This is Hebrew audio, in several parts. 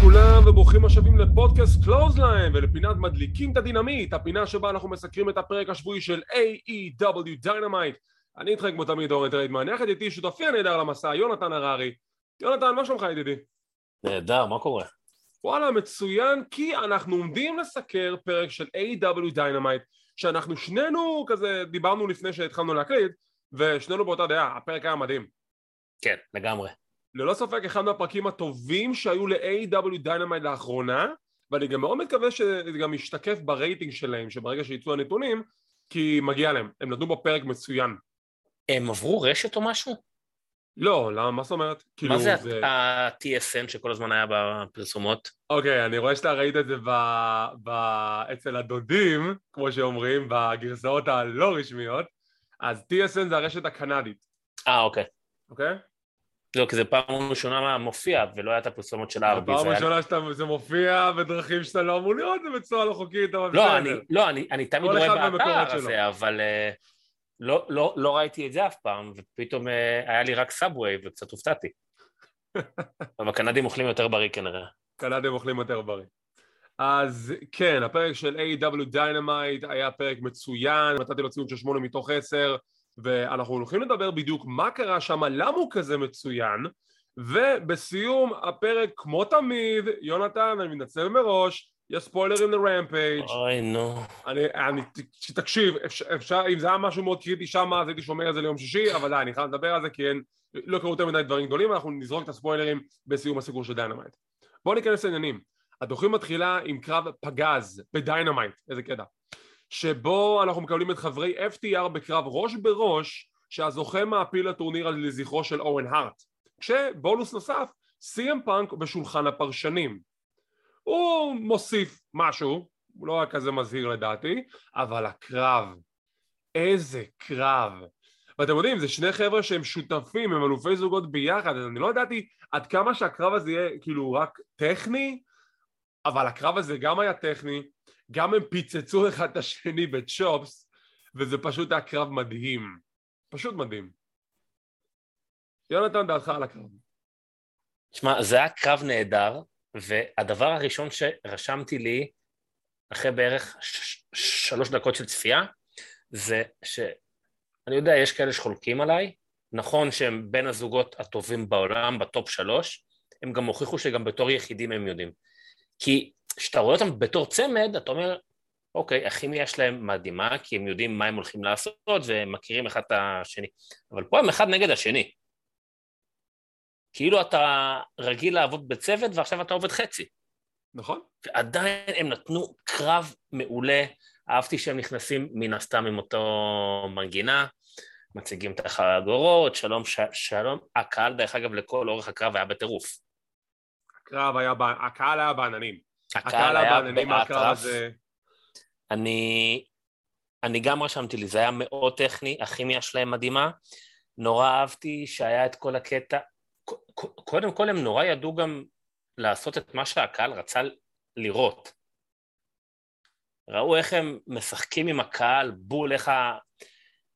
לכולם וברוכים השבים לפודקאסט קלוזליין ולפינת מדליקים את הדינמיט, הפינה שבה אנחנו מסקרים את הפרק השבועי של AEW Dynamite. אני איתכם כמו תמיד אורן טריידמן, יחד איתי שותפי הנהדר למסע, יונתן הררי. יונתן, מה שלומך ידידי? נהדר, מה קורה? וואלה, מצוין, כי אנחנו עומדים לסקר פרק של A.W. Dynamite, שאנחנו שנינו כזה דיברנו לפני שהתחלנו להקליט, ושנינו באותה דעה, הפרק היה מדהים. כן, לגמרי. ללא ספק אחד מהפרקים הטובים שהיו ל-A.W. Dynamite לאחרונה, ואני גם מאוד מקווה שזה גם ישתקף ברייטינג שלהם, שברגע שיצאו הנתונים, כי מגיע להם, הם נתנו פה פרק מצוין. הם עברו רשת או משהו? לא, למה, מה זאת אומרת? כאילו, מה זה זה... ה-TSN שכל הזמן היה בפרסומות? אוקיי, אני רואה שאתה ראית את זה ב... ב... אצל הדודים, כמו שאומרים, בגרסאות הלא רשמיות, אז TSN זה הרשת הקנדית. אה, אוקיי. אוקיי? לא, כי זה פעם ראשונה מופיע, ולא היה את הפרסומות של ארבי. פעם ראשונה שזה מופיע בדרכים שאתה לא אמור לראות את זה בצורה לא חוקית, אבל לא, בסדר. לא, אני, אני תמיד רואה באתר הזה, אבל... Uh... לא, לא, לא ראיתי את זה אף פעם, ופתאום אה, היה לי רק סאבווי וקצת הופתעתי. אבל הקנדים אוכלים יותר בריא כנראה. קנדים אוכלים יותר בריא. אז כן, הפרק של A.W. Dynamite היה פרק מצוין, נתתי לו ציון של שמונה מתוך עשר, ואנחנו הולכים לדבר בדיוק מה קרה שם, למה הוא כזה מצוין, ובסיום הפרק, כמו תמיד, יונתן, אני מתנצל מראש, יש ספוילרים ל-Rampage אוי נו. אני, אני, תקשיב, אפשר, אפשר, אם זה היה משהו מאוד קריטי שם אז הייתי שומר את זה ליום שישי, אבל די, אני חייב לדבר על זה כי אין, לא קרו יותר מדי דברים גדולים, אנחנו נזרוק את הספוילרים בסיום הסיפור של Dynamite. בואו ניכנס לעניינים. התוכנית מתחילה עם קרב פגז ב-Dynamite, איזה קטע. שבו אנחנו מקבלים את חברי FTR בקרב ראש בראש, שהזוכה מעפיל לטורניר לזכרו של אורן הארט. כשבונוס נוסף, סי.אם פאנק בשולחן הפרשנים. הוא מוסיף משהו, הוא לא היה כזה מזהיר לדעתי, אבל הקרב, איזה קרב. ואתם יודעים, זה שני חבר'ה שהם שותפים, הם אלופי זוגות ביחד, אז אני לא ידעתי עד כמה שהקרב הזה יהיה כאילו רק טכני, אבל הקרב הזה גם היה טכני, גם הם פיצצו אחד את השני בצ'ופס, וזה פשוט היה קרב מדהים. פשוט מדהים. יונתן, דעתך על הקרב. תשמע, זה היה קרב נהדר, והדבר הראשון שרשמתי לי, אחרי בערך ש- שלוש דקות של צפייה, זה שאני יודע, יש כאלה שחולקים עליי, נכון שהם בין הזוגות הטובים בעולם, בטופ שלוש, הם גם הוכיחו שגם בתור יחידים הם יודעים. כי כשאתה רואה אותם בתור צמד, אתה אומר, אוקיי, הכימיה שלהם מדהימה, כי הם יודעים מה הם הולכים לעשות והם מכירים אחד את השני. אבל פה הם אחד נגד השני. כאילו אתה רגיל לעבוד בצוות ועכשיו אתה עובד חצי. נכון. ועדיין הם נתנו קרב מעולה, אהבתי שהם נכנסים מן הסתם עם אותו מנגינה, מציגים את החגורות, שלום, ש... שלום, הקהל דרך אגב לכל אורך הקרב היה בטירוף. הקרב היה, הקהל היה בעננים. הקהל היה באטרף. אני, אני גם רשמתי לי, זה היה מאוד טכני, הכימיה שלהם מדהימה. נורא אהבתי שהיה את כל הקטע, קודם כל הם נורא ידעו גם לעשות את מה שהקהל רצה לראות. ראו איך הם משחקים עם הקהל, בול, איך ה...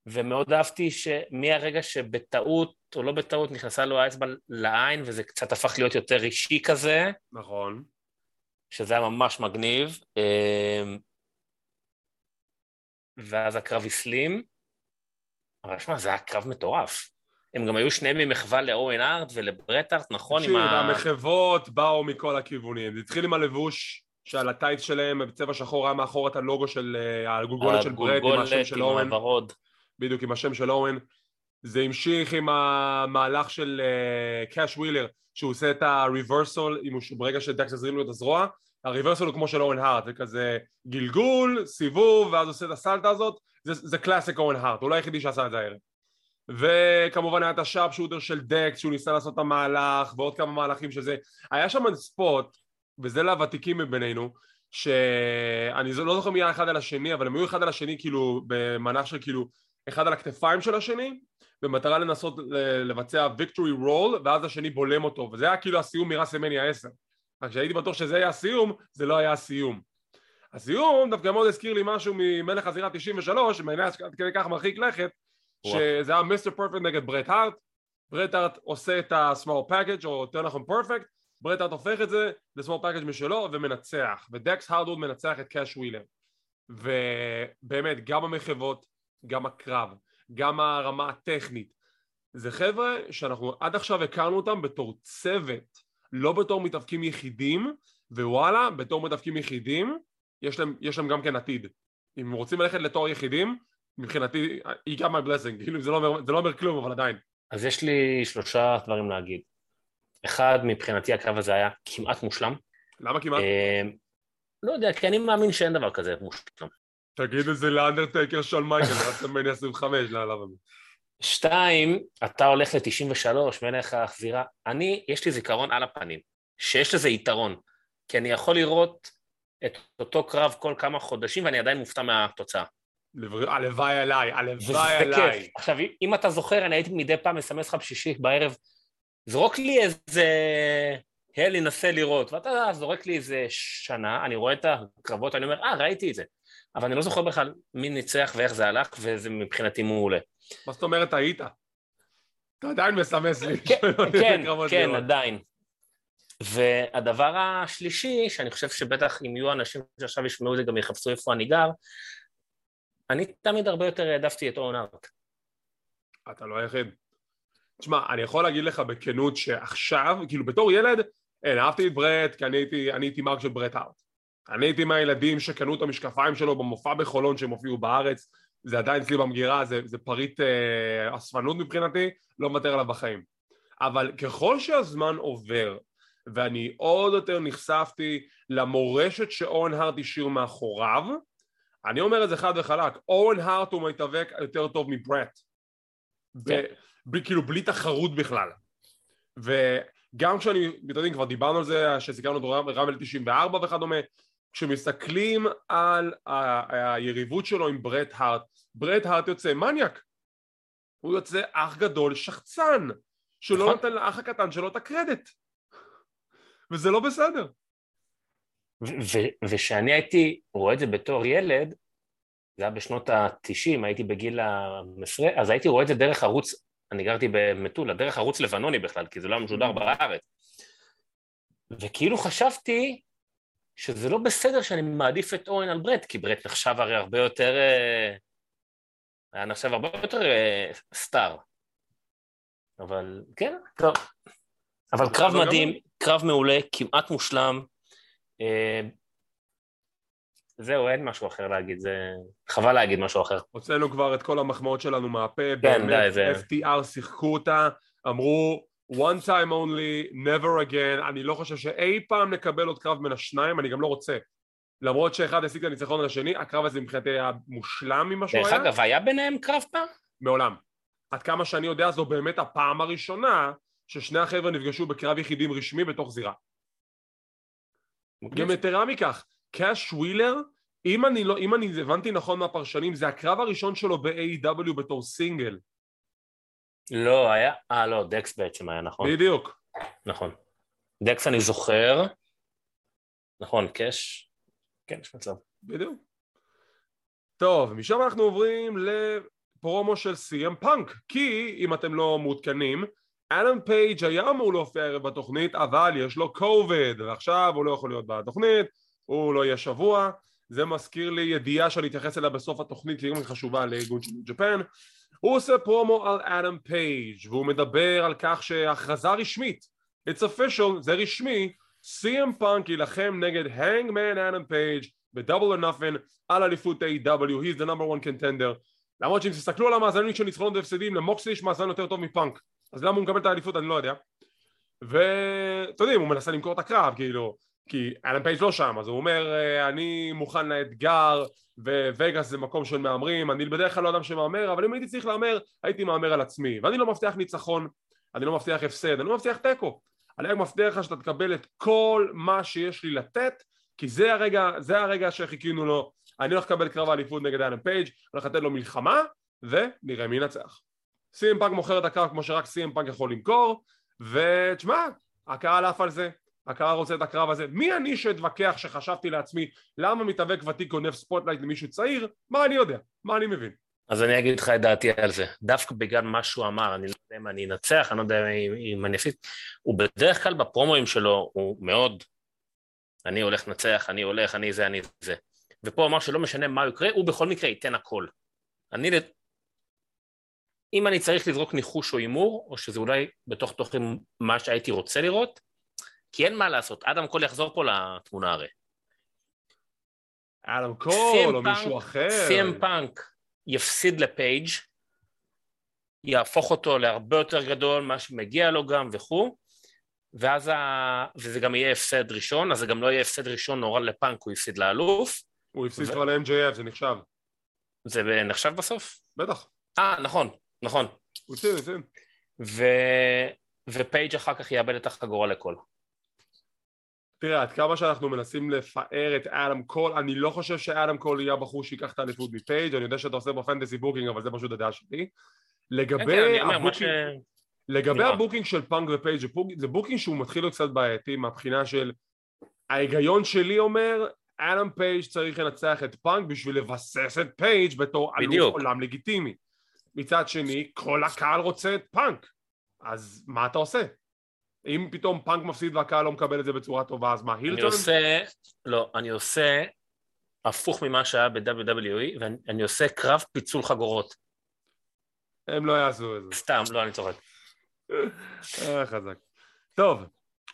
ומאוד אהבתי שמהרגע שבטעות או לא בטעות נכנסה לו האצבע לעין וזה קצת הפך להיות יותר אישי כזה. נכון. שזה היה ממש מגניב. אמ, ואז הקרב הסלים. אבל שמע, זה היה קרב מטורף. הם גם היו שניהם ממחווה לאורן ארט ולברטארט, נכון? תקשיב, ה... המחוות באו מכל הכיוונים. זה התחיל עם הלבוש שעל הטייץ שלהם בצבע שחור היה מאחור את הלוגו של הגולגולת של ברט עם השם של אורן. הוורוד. בדיוק, עם השם של אורן. זה המשיך עם המהלך של קאש uh, ווילר, שהוא עושה את ה-reversal, ברגע שדקס יזרים לו את הזרוע, ה-reversal הוא כמו של אוון הארט, זה כזה גלגול, סיבוב, ואז עושה את הסלטה הזאת, זה, זה classic אוון הארט, הוא לא היחידי שעשה את זה הערב. וכמובן היה את ה-sharpshooter של דקס שהוא ניסה לעשות את המהלך ועוד כמה מהלכים שזה היה שם spot וזה לוותיקים מבינינו שאני לא זוכר מי היה אחד על השני אבל הם היו אחד על השני כאילו במהלך של כאילו אחד על הכתפיים של השני במטרה לנסות לבצע victory roll ואז השני בולם אותו. וזה היה כאילו הסיום מרסלמניה 10 רק כשהייתי בטוח שזה היה הסיום זה לא היה הסיום. הסיום דווקא מאוד הזכיר לי משהו ממלך הזירה 93 שמעניין עד כדי כך מרחיק לכת שזה היה מיסטר פרפקט נגד ברט הארט. ברט הארט עושה את ה-small package או יותר נכון פרפקט. ברט הארט הופך את זה ל-small package משלו ומנצח, ודקס הרדווד מנצח את קאש ווילר. ובאמת, גם המחוות, גם הקרב, גם הרמה הטכנית. זה חבר'ה שאנחנו עד עכשיו הכרנו אותם בתור צוות, לא בתור מתאבקים יחידים, ווואלה, בתור מתאבקים יחידים, יש להם, יש להם גם כן עתיד. אם רוצים ללכת לתואר יחידים, מבחינתי, היא גם my blessing, כאילו זה לא, אומר, זה לא אומר כלום, אבל עדיין. אז יש לי שלושה דברים להגיד. אחד, מבחינתי הקרב הזה היה כמעט מושלם. למה כמעט? אה, לא יודע, כי אני מאמין שאין דבר כזה מושלם. תגיד את זה לאנדרטייקר של מייקל, רצמניה 25, לא עליו. שתיים, אתה הולך ל-93, מלך החזירה. אני, יש לי זיכרון על הפנים, שיש לזה יתרון, כי אני יכול לראות את אותו קרב כל כמה חודשים ואני עדיין מופתע מהתוצאה. הלוואי עליי, הלוואי עליי. עכשיו, אם אתה זוכר, אני הייתי מדי פעם מסמס לך בשישי בערב, זרוק לי איזה הל ינסה לראות, ואתה זורק לי איזה שנה, אני רואה את הקרבות, אני אומר, אה, ראיתי את זה. אבל אני לא זוכר בכלל מי ניצח ואיך זה הלך, וזה מבחינתי מעולה. מה זאת אומרת היית? אתה עדיין מסמס לי. כן, כן, כן, עדיין. והדבר השלישי, שאני חושב שבטח אם יהיו אנשים שעכשיו ישמעו את זה גם יחפשו איפה אני גר, אני תמיד הרבה יותר העדפתי את אורן ארט. אתה לא היחיד. תשמע, אני יכול להגיד לך בכנות שעכשיו, כאילו בתור ילד, אין, אהבתי את ברט כי אני הייתי, אני הייתי מרק של ברט הארט. אני הייתי מהילדים שקנו את המשקפיים שלו במופע בחולון שהם הופיעו בארץ, זה עדיין אצלי במגירה, זה, זה פריט אה, אספנות מבחינתי, לא מוותר עליו בחיים. אבל ככל שהזמן עובר, ואני עוד יותר נחשפתי למורשת שאורן הארט השאיר מאחוריו, אני אומר את זה חד וחלק, אורן הארט הוא מתאבק יותר טוב מברט. כן. ב- כאילו בלי תחרות בכלל. וגם כשאני, אתם יודעים, כבר דיברנו על זה, שסיכרנו את רמל 94 וכדומה, כשמסתכלים על היריבות שלו עם ברט הארט, ברט הארט יוצא מניאק. הוא יוצא אח גדול שחצן, שלא נכון. נותן לאח הקטן שלו את הקרדיט. וזה לא בסדר. ושאני הייתי רואה את זה בתור ילד, זה היה בשנות ה-90, הייתי בגיל המפרה, אז הייתי רואה את זה דרך ערוץ, אני גרתי במטולה, דרך ערוץ לבנוני בכלל, כי זה לא היה משודר mm. בארץ. וכאילו חשבתי שזה לא בסדר שאני מעדיף את אורן על ברט, כי ברט נחשב הרי הרבה יותר... אה, היה נחשב הרבה יותר אה, סטאר. אבל כן, טוב. אבל קרב מדהים, קרב מעולה, כמעט מושלם. אה, זהו, אין משהו אחר להגיד, זה... חבל להגיד משהו אחר. הוצאנו כבר את כל המחמאות שלנו מהפה, כן, באמת, די, זה... FTR שיחקו אותה, אמרו one time only, never again, אני לא חושב שאי פעם נקבל עוד קרב בין השניים, אני גם לא רוצה. למרות שאחד השיג את הניצחון על השני, הקרב הזה מבחינתי היה מושלם ממה שהוא היה. דרך אגב, היה ביניהם קרב פעם? מעולם. עד כמה שאני יודע, זו באמת הפעם הראשונה ששני החבר'ה נפגשו בקרב יחידים רשמי בתוך זירה. גם יתרה מכך, קאש ווילר, אם אני, לא, אם אני הבנתי נכון מהפרשנים, זה הקרב הראשון שלו ב-AEW בתור סינגל. לא, היה, אה לא, דקס בעצם היה, נכון. בדיוק. נכון. דקס אני זוכר, נכון, קאש, כן, יש מצב. בדיוק. טוב, משם אנחנו עוברים ל-promo של סי.אם פאנק, כי אם אתם לא מעודכנים, הנגמן פייג' היה אמור להופיע ערב בתוכנית, אבל יש לו קוביד, ועכשיו הוא לא יכול להיות בתוכנית, הוא לא יהיה שבוע, זה מזכיר לי ידיעה שאני אתייחס אליה בסוף התוכנית, כי היא חשובה לארגון של Japan. הוא עושה פרומו על אדם פייג' והוא מדבר על כך שהכרזה רשמית, it's official, זה רשמי, סי.אם פאנק יילחם נגד הנגמן אדם פייג' ב-Double or Nothing על אליפות A.E.W. he's the number one contender. למרות שאם תסתכלו על המאזנים של ניצחונות והפסדים למוקסלי יש מאזן יותר טוב מפאנק. אז למה הוא מקבל את האליפות? אני לא יודע. ואתם יודעים הוא מנסה למכור את הקרב כאילו כי אדם פייג' לא שם אז הוא אומר אה, אני מוכן לאתגר וגאס זה מקום של מהמרים אני בדרך כלל לא אדם שמהמר אבל אם הייתי צריך להמר הייתי מהמר על עצמי ואני לא מבטיח ניצחון אני לא מבטיח הפסד אני לא מבטיח תיקו. אני רק מבטיח לך שאתה תקבל את כל מה שיש לי לתת כי זה הרגע, זה הרגע שחיכינו לו. אני הולך לקבל קרב האליפות נגד אדם פייג' הולך לתת לו מלחמה ונראה מי ינצח. סי.אם פאנק מוכר את הקרב כמו שרק סי.אם פאנק יכול למכור ותשמע, הקהל עף על זה הקהל רוצה את הקרב הזה מי אני שאתווכח שחשבתי לעצמי למה מתאבק ותיק גונב spotlight למישהו צעיר מה אני יודע, מה אני מבין אז אני אגיד לך את דעתי על זה. דווקא בגלל מה שהוא אמר, אני לא יודע אם אני אנצח, אני לא יודע אם אני אפסיד, הוא בדרך כלל בפרומואים שלו הוא מאוד, אני הולך לנצח, אני הולך, אני זה, אני זה. ופה הוא אמר שלא משנה מה יקרה, הוא בכל מקרה ייתן הכל. אני, אם אני צריך לזרוק ניחוש או הימור, או שזה אולי בתוך תוכן מה שהייתי רוצה לראות, כי אין מה לעשות, אדם קול יחזור פה לתמונה הרי. אדם קול או מישהו אחר. סי.אם פאנק יפסיד לפייג', יהפוך אותו להרבה יותר גדול, מה שמגיע לו גם וכו', ואז, ה... וזה גם יהיה הפסד ראשון, אז זה גם לא יהיה הפסד ראשון נורא לפאנק, הוא יפסיד לאלוף. הוא הפסיד כבר ו... ל-MJF, זה נחשב. זה נחשב בסוף? בטח. אה, נכון, נכון. הוא הפסיד, הפסיד. ו... ופייג' אחר כך יאבד את החגורה לקול. תראה, עד כמה שאנחנו מנסים לפאר את אדם קול, אני לא חושב שאדם קול יהיה הבחור שיקח את האליפות מפייג', אני יודע שאתה עושה ב-fantasy booking, אבל זה פשוט הדעה שלי. לגבי כן, כן, ה-booking... לגבי ה-booking של פאנק ופייג' זה booking שהוא מתחיל להיות קצת בעייתי מהבחינה של ההיגיון שלי אומר אדם פייג' צריך לנצח את פאנק בשביל לבסס את פייג' בתור אלוף עולם לגיטימי מצד שני כל הקהל רוצה את פאנק אז מה אתה עושה? אם פתאום פאנק מפסיד והקהל לא מקבל את זה בצורה טובה, אז מה, הילטון? אני עושה, לא, אני עושה הפוך ממה שהיה ב-WWE, ואני עושה קרב פיצול חגורות. הם לא יעשו את זה. סתם, לא, אני צוחק. אה, חזק. טוב,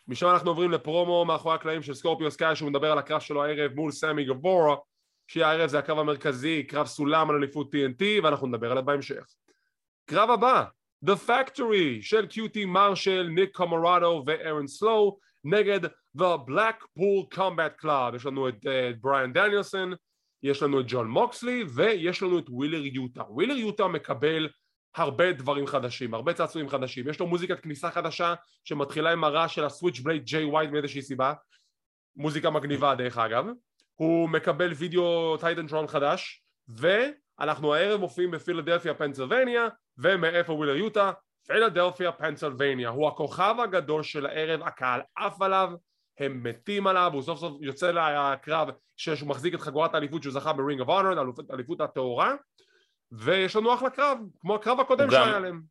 משם אנחנו עוברים לפרומו מאחורי הקלעים של סקורפיו סקאי, שהוא מדבר על הקרב שלו הערב מול סמי גבורה, שהערב זה הקרב המרכזי, קרב סולם על אליפות TNT, ואנחנו נדבר עליו בהמשך. קרב הבא, The Factory של קיוטי מרשל, ניק קומורדו וארון סולו נגד The Blackpool Combat Club. יש לנו את בריאן אה, דניאלסון, יש לנו את ג'ון מוקסלי ויש לנו את ווילר יוטה ווילר יוטה מקבל הרבה דברים חדשים, הרבה צעצועים חדשים. יש לו מוזיקת כניסה חדשה שמתחילה עם הרעש של ה Switchblade ג'יי ווייט מאיזושהי סיבה. מוזיקה מגניבה דרך אגב. הוא מקבל וידאו Titantron חדש ואנחנו הערב מופיעים בפילדלפיה פנסילבניה ומאיפה ווילר יוטה? פילדלפיה פנסילבניה הוא הכוכב הגדול של הערב הקהל עף עליו הם מתים עליו הוא סוף סוף יוצא לקרב שהוא מחזיק את חגורת האליפות שהוא זכה ב Ring of Honor האליפות הטהורה ויש לנו אחלה קרב כמו הקרב הקודם שהיה להם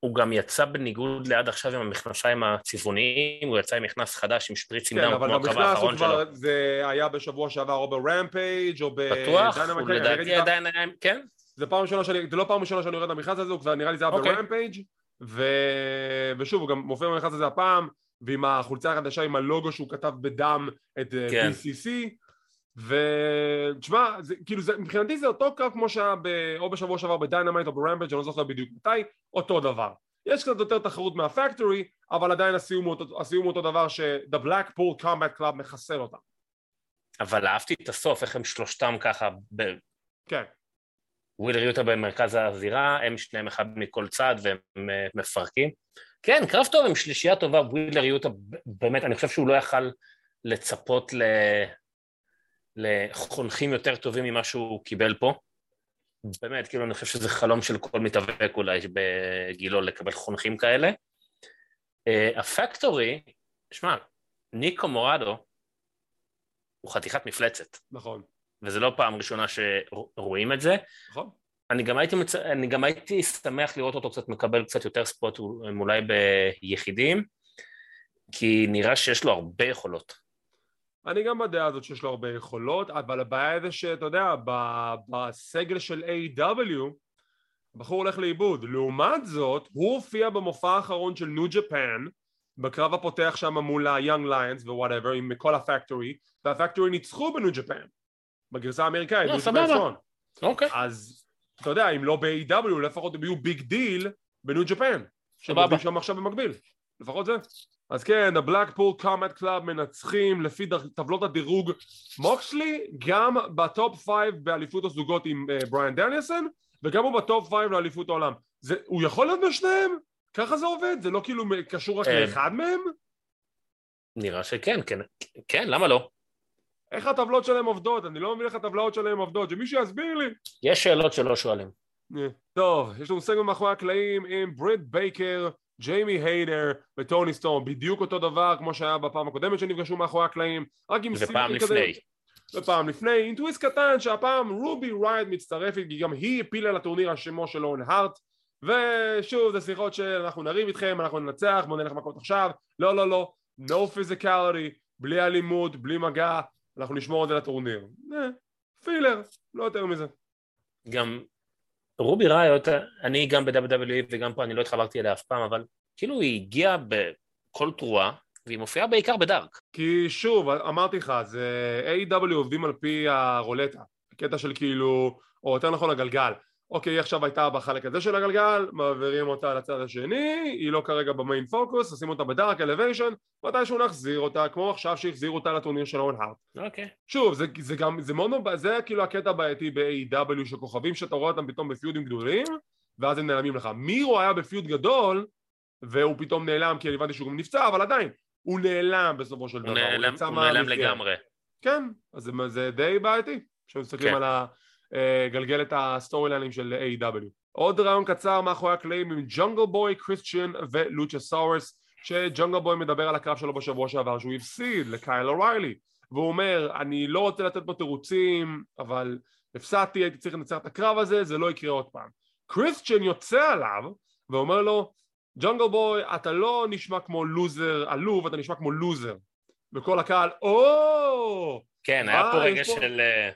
הוא גם יצא בניגוד לעד עכשיו עם המכנסיים הצבעוניים, הוא יצא עם מכנס חדש עם שפריצים כן, דם כמו הקרב האחרון שלו. זה היה בשבוע שעבר או ברמפייג' או ב... בטוח, הוא לדעתי עדיין היה, כן? זה פעם ראשונה שאני, זה לא פעם ראשונה שאני יורד למכנס הזה, הוא כבר נראה לי זה היה okay. אוקיי. ברמפייג' ו... ושוב הוא גם מופיע במכנס הזה הפעם ועם החולצה החדשה עם הלוגו שהוא כתב בדם את אה, כן. BCC ותשמע, כאילו זה, מבחינתי זה אותו קו כמו שהיה ב... או בשבוע שעבר בדיינמייט או ברמפייג' אני לא זוכר בדיוק מתי, אותו דבר יש קצת יותר תחרות מה Factory אבל עדיין הסיום הוא הסיום אותו דבר ש-The Blackpool Combat Club מחסל אותם אבל אהבתי את הסוף, איך הם שלושתם ככה ב... כן ווילר יוטה במרכז הזירה, הם שניהם אחד מכל צד והם אה, מפרקים. כן, קרב טוב עם שלישייה טובה, ווילר יוטה, באמת, אני חושב שהוא לא יכל לצפות ל... לחונכים יותר טובים ממה שהוא קיבל פה. באמת, כאילו, אני חושב שזה חלום של כל מתאבק אולי בגילו לקבל חונכים כאלה. Uh, הפקטורי, שמע, ניקו מורדו הוא חתיכת מפלצת. נכון. וזה לא פעם ראשונה שרואים את זה. נכון. אני גם, הייתי מצ... אני גם הייתי שמח לראות אותו קצת מקבל קצת יותר ספוט אולי ביחידים, כי נראה שיש לו הרבה יכולות. אני גם בדעה הזאת שיש לו הרבה יכולות, אבל הבעיה זה שאתה יודע, בסגל של A.W. הבחור הולך לאיבוד. לעומת זאת, הוא הופיע במופע האחרון של ניו ג'פן, בקרב הפותח שם מול ה-Young Lions ו whatever, עם כל ה Factory, וה Factory ניצחו בניו ג'פן. בגרסה האמריקאית, לא, סבבה. אוקיי. אז אתה יודע, אם לא ב-AEW, לפחות הם יהיו big deal בניו ג'פן. סבבה. שם עכשיו במקביל. לפחות זה. אז כן, ה Blackpool Combat Club מנצחים לפי טבלות הדירוג מוקסלי גם ב top five באליפות הזוגות עם אה, בריאן דניאלסון וגם הוא ב top five לאליפות העולם. זה, הוא יכול להיות בשניהם? ככה זה עובד? זה לא כאילו קשור רק אה, לאחד מהם? נראה שכן, כן, כן, למה לא? איך הטבלות שלהם עובדות? אני לא מבין איך הטבלאות שלהם עובדות, שמישהו יסביר לי. יש שאלות שלא שואלים. אה, טוב, יש לנו סגמנט מאחורי הקלעים עם בריט בייקר, ג'יימי הייטר וטוני סטורם, בדיוק אותו דבר כמו שהיה בפעם הקודמת שנפגשו מאחורי הקלעים, רק עם simple כזה. לפני. ופעם לפני, עם טוויסט קטן שהפעם רובי ריוט מצטרפת כי גם היא העפילה לטורניר על שמו של אוון הארט ושוב זה שיחות של אנחנו נריב איתכם, אנחנו ננצח, בוא נלך מכות עכשיו לא לא לא, no physicality, בלי אלימות, בלי מגע, אנחנו נשמור את זה לטורניר אה, filler, לא יותר מזה גם רובי ריוט, אני גם ב-WWE וגם פה אני לא התחברתי אליה אף פעם, אבל כאילו היא הגיעה בכל תרועה והיא מופיעה בעיקר בדארק. כי שוב, אמרתי לך, זה A.W. עובדים על פי הרולטה, הקטע של כאילו, או יותר נכון הגלגל. אוקיי, היא עכשיו הייתה בחלק הזה של הגלגל, מעבירים אותה לצד השני, היא לא כרגע במיין פוקוס, עושים אותה בדארק אלוויישן, מתישהו נחזיר אותה, כמו עכשיו שהחזירו אותה לטורניר של און הארט. אוקיי. שוב, זה, זה גם, זה מאוד, זה כאילו הקטע הבעייתי ב-AW של כוכבים שאתה רואה אותם פתאום בפיודים גדולים, ואז הם נעלמים לך. מירו היה בפיוד גדול, והוא פתאום נעלם כי הבנתי שהוא גם נפצע, אבל עדיין, הוא נעלם בסופו של דבר. הוא נעלם, הוא נעלם לגמרי. כן, אז זה, זה די בעייתי, כשמסתכלים כן. על ה... גלגל את ה story lining של AEW. עוד ריאיון קצר מאחורי הקלעים עם ג'ונגל בוי, קריסטיאן ולוצ'סאורס שג'ונגל בוי מדבר על הקרב שלו בשבוע שעבר שהוא הפסיד לקייל אוריילי. והוא אומר אני לא רוצה לתת פה תירוצים אבל הפסדתי הייתי צריך לנצח את הקרב הזה זה לא יקרה עוד פעם. קריסטיאן יוצא עליו ואומר לו ג'ונגל בוי אתה לא נשמע כמו לוזר עלוב אתה נשמע כמו לוזר. וכל הקהל או! כן היה פה רגע של אה,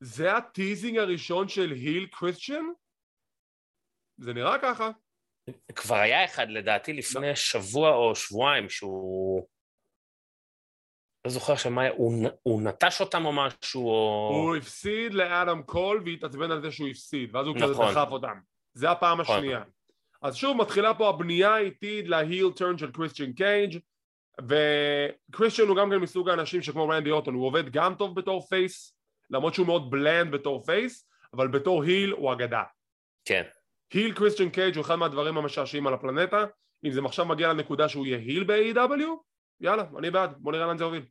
זה הטיזינג הראשון של היל קריסטיאן? זה נראה ככה. כבר היה אחד לדעתי לפני לא. שבוע או שבועיים שהוא... לא זוכר עכשיו מה היה, הוא, הוא נטש אותם או משהו או... הוא הפסיד לאדם קול והתעצבן על זה שהוא הפסיד ואז הוא נכון. כזה דחף אותם. זה הפעם נכון. השנייה. אז שוב מתחילה פה הבנייה האיטית ל heel turn של קריסטיאן קייג' וקריסטיאן הוא גם כן מסוג האנשים שכמו רנדי אוטון הוא עובד גם טוב בתור face למרות שהוא מאוד bland בתור face, אבל בתור heel הוא אגדה. כן. heel קריסטיאן קייג' הוא אחד מהדברים המשעשעים על הפלנטה, אם זה עכשיו מגיע לנקודה שהוא יהיה heel ב-AEW, יאללה, אני בעד, בוא נראה לאן זה יוביל.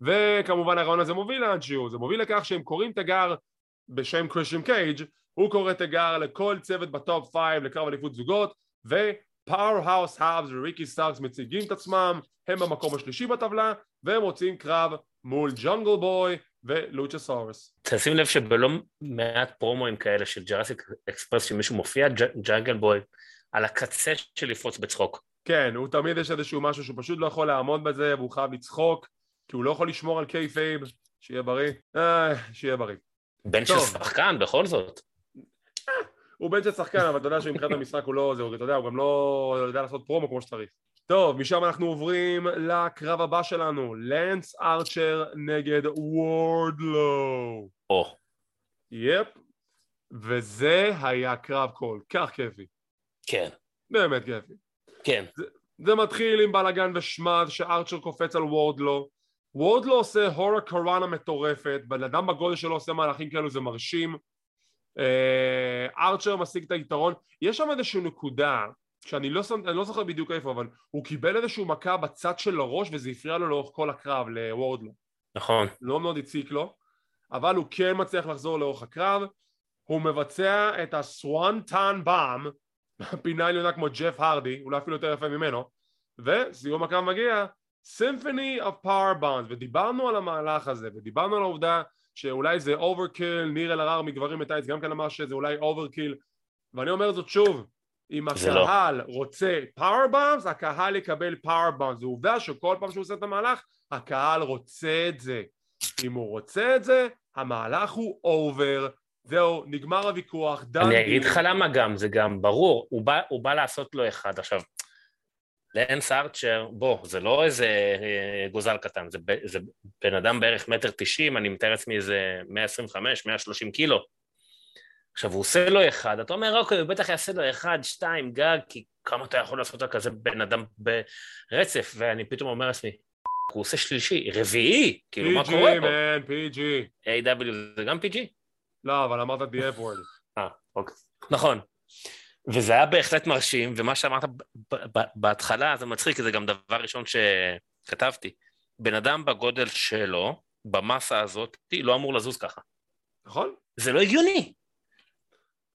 וכמובן הריאיון הזה מוביל לאן שהוא, זה מוביל לכך שהם קוראים תיגר בשם קריסטיאן קייג', הוא קורא תיגר לכל צוות ב top five לקרב אליפות זוגות, ופאוורהאוס הובס וריקי סטארקס מציגים את עצמם, הם במקום השלישי בטבלה, והם רוצים קרב מול ג'ונגל בוי ולוצ'סאורס. תשים לב שבלא מעט פרומואים כאלה של ג'וראסיק אקספרס שמישהו מופיע ג'אנגל בוי על הקצה של לפרוץ בצחוק. כן, הוא תמיד יש איזשהו משהו שהוא פשוט לא יכול לעמוד בזה והוא חייב לצחוק כי הוא לא יכול לשמור על kayfabe, שיהיה בריא, אה, שיהיה בריא. בן של שחקן בכל זאת. הוא בן של שחקן אבל אתה יודע שמבחינת המשחק הוא לא, זה, אתה יודע, הוא גם לא יודע לעשות פרומו כמו שצריך. טוב, משם אנחנו עוברים לקרב הבא שלנו, לנס ארצ'ר נגד וורדלו. או. יפ, וזה היה קרב כל כך כיפי. כן. באמת כיפי. כן. זה, זה מתחיל עם בלאגן ושמד שארצ'ר קופץ על וורדלו. וורדלו עושה הורה קוראנה מטורפת, בן אדם בגודל שלו עושה מהלכים כאלו זה מרשים. אה, ארצ'ר משיג את היתרון. יש שם איזושהי נקודה שאני לא, אני לא זוכר בדיוק איפה, אבל הוא קיבל איזשהו מכה בצד של הראש וזה הפריע לו לאורך כל הקרב, לוורדלו. נכון. לא מאוד הציק לו, אבל הוא כן מצליח לחזור לאורך הקרב, הוא מבצע את ה Swanton Bomb, פינה עליונה כמו ג'ף הרדי, אולי אפילו יותר יפה ממנו, וסיום הקרב מגיע, Symphony of Powerbombs, ודיברנו על המהלך הזה, ודיברנו על העובדה שאולי זה overkill, ניר אלהרר מגברים בטייץ גם כן אמר שזה אולי overkill, ואני אומר זאת שוב, אם לא. הקהל לא. רוצה powerbombs, הקהל יקבל powerbombs. זו עובדה שכל פעם שהוא עושה את המהלך, הקהל רוצה את זה. אם הוא רוצה את זה, המהלך הוא over. זהו, נגמר הוויכוח, דן אני אגיד לך למה גם, זה גם ברור, הוא בא, הוא בא לעשות לו אחד. עכשיו, לנס ארצ'ר, בוא, זה לא איזה אה, גוזל קטן, זה, זה בן אדם בערך מטר תשעים, אני מתאר לעצמי איזה 125, 130 קילו. עכשיו הוא עושה לו אחד, אתה אומר אוקיי, הוא בטח יעשה לו אחד, שתיים, גג, כי כמה אתה יכול לעשות על כזה בן אדם ברצף, ואני פתאום אומר לעצמי, הוא עושה שלישי, רביעי, כאילו מה קורה פה? PG, man, PG. A.W. זה גם PG? לא, אבל אמרת the F word. אה, אוקיי. נכון. וזה היה בהחלט מרשים, ומה שאמרת בהתחלה זה מצחיק, זה גם דבר ראשון שכתבתי. בן אדם בגודל שלו, במסה הזאת, לא אמור לזוז ככה. נכון. זה לא הגיוני.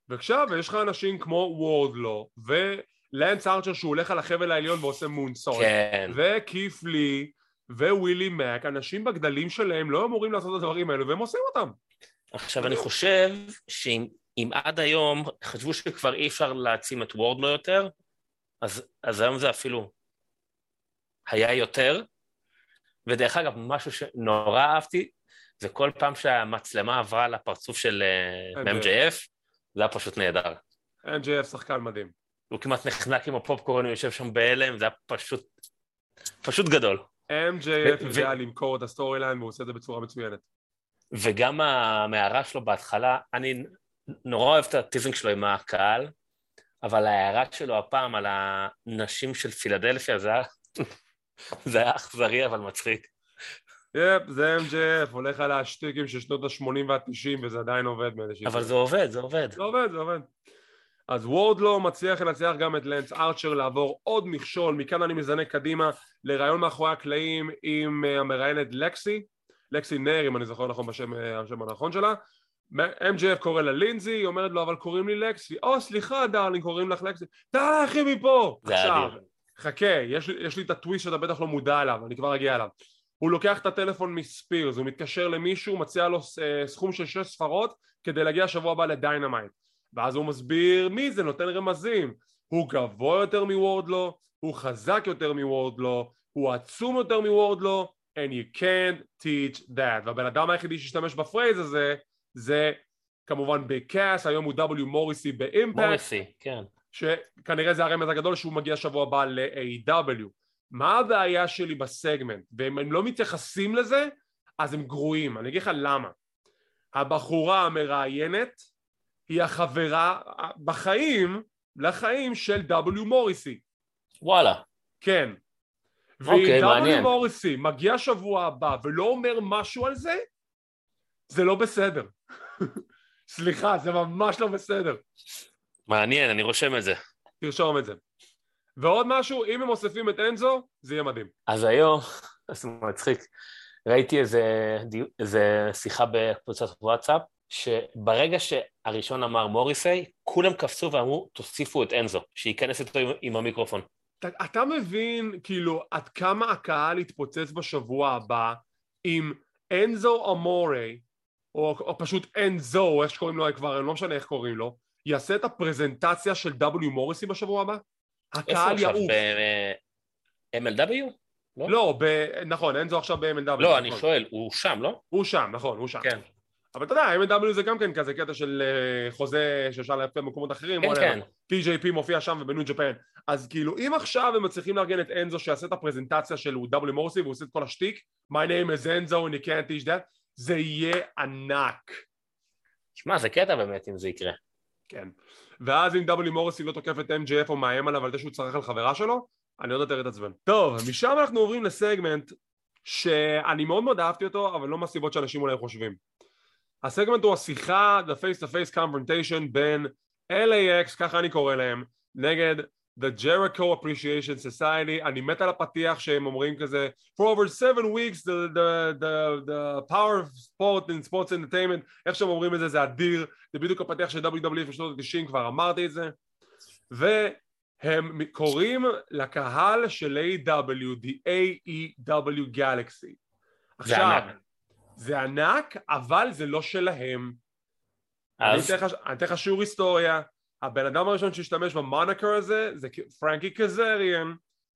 ועכשיו יש לך אנשים כמו וורדלו ולנס ארצ'ר שהוא הולך על החבל העליון ועושה מונסון כן. וכיף לי ווילי מק, אנשים בגדלים שלהם לא אמורים לעשות את הדברים האלו, והם עושים אותם. עכשיו, אני חושב שאם עד היום חשבו שכבר אי אפשר להעצים את וורדלו יותר, אז, אז היום זה אפילו היה יותר. ודרך אגב, משהו שנורא אהבתי, זה כל פעם שהמצלמה עברה לפרצוף של אה, MJF, זה היה פשוט נהדר. MJF שחקן מדהים. הוא כמעט נחנק עם הפופקורן, הוא יושב שם בהלם, זה היה פשוט, פשוט גדול. MJF יודע למכור את ה storyline והוא עושה את זה בצורה מצוינת. וגם ההערה שלו בהתחלה, אני נורא אוהב את ה teasing שלו עם הקהל, אבל ההערה שלו הפעם על הנשים של פילדלפיה, זה היה, זה היה אכזרי אבל מצחיק. yep, זה MJF, הולך על השטיקים של שנות ה-80 וה-90 וזה עדיין עובד מעולה אבל זה עובד, זה עובד. זה עובד, זה עובד. אז וורדלו מצליח לנצח גם את לנס ארצ'ר לעבור עוד מכשול, מכאן אני מזנק קדימה לראיון מאחורי הקלעים עם אה, המראיינת לקסי, לקסי נר אם אני זוכר נכון בשם אה, השם הנכון שלה, MJF קורא לה לינזי, היא אומרת לו אבל קוראים לי לקסי, או סליחה darling קוראים לך לקסי, תלכי מפה! עכשיו, חכה, יש, יש לי את הטוויסט שאתה בטח לא מודע אליו, אני כבר אגיע אליו. הוא לוקח את הטלפון מספירס, הוא מתקשר למישהו, מציע לו אה, סכום של שש ספרות כדי להגיע שבוע הבא ל Dynamite. ואז הוא מסביר מי זה, נותן רמזים. הוא גבוה יותר מוורדלו, הוא חזק יותר מוורדלו, הוא עצום יותר מוורדלו. And you can't teach that. והבן אדם היחידי שהשתמש בפרייז הזה זה כמובן בקאס, היום הוא W מוריסי באימפקט מוריסי, כן. שכנראה זה הרמז הגדול שהוא מגיע שבוע הבא ל-AW מה הבעיה שלי בסגמנט? ואם הם לא מתייחסים לזה אז הם גרועים. אני אגיד לך למה. הבחורה המראיינת היא החברה בחיים לחיים של W מוריסי. וואלה. כן. אוקיי, ואם W מוריסי מגיע שבוע הבא ולא אומר משהו על זה זה לא בסדר סליחה זה ממש לא בסדר מעניין אני רושם את זה תרשום את זה ועוד משהו, אם הם מוסיפים את אנזו, זה יהיה מדהים. אז היום, זה מצחיק, ראיתי איזה, איזה שיחה בקבוצת וואטסאפ, שברגע שהראשון אמר מוריסי, כולם קפצו ואמרו, תוסיפו את אנזו, שייכנס איתו עם, עם המיקרופון. אתה, אתה מבין, כאילו, עד כמה הקהל יתפוצץ בשבוע הבא עם אנזו אמורי, או, או פשוט אנזו, איך שקוראים לו כבר, אני לא משנה איך קוראים לו, יעשה את הפרזנטציה של W מוריסי בשבוע הבא? הקהל יעוף. ב-MLW? לא, לא ב... נכון, אין זו עכשיו ב-MLW. לא, אני נכון. שואל, הוא שם, לא? הוא שם, נכון, הוא שם. כן. אבל אתה יודע, MLW זה גם כן כזה קטע של אה, חוזה שאפשר להפתיע במקומות אחרים. כן, כן. TJP מופיע שם ובניו ג'פן. אז כאילו, אם עכשיו הם מצליחים לארגן את אנזו שיעשה את הפרזנטציה של W מורסי והוא עושה את כל השטיק, My name is Enzo and you can't teach that, זה יהיה ענק. שמע, זה קטע באמת אם זה יקרה. כן. ואז אם W מוריסי לא תוקף את MJF או מאיים עליו על זה שהוא צרח על חברה שלו, אני עוד יותר אתעצבן. טוב, משם אנחנו עוברים לסגמנט שאני מאוד מאוד אהבתי אותו, אבל לא מהסיבות שאנשים אולי חושבים. הסגמנט הוא השיחה, the face to face confrontation בין LAX, ככה אני קורא להם, נגד The Jericho Appreciation Society, אני מת על הפתיח שהם אומרים כזה For over seven weeks the, the, the, the power of sport and sports entertainment איך שהם אומרים את זה זה אדיר זה בדיוק הפתיח של WWE בשנות ה-90 כבר אמרתי את זה והם קוראים לקהל של A.W. The A.E.W. Galaxy עכשיו, זה ענק זה ענק אבל זה לא שלהם אז... אני אתן לך שיעור היסטוריה הבן אדם הראשון שהשתמש ב moniker הזה זה פרנקי קזריאן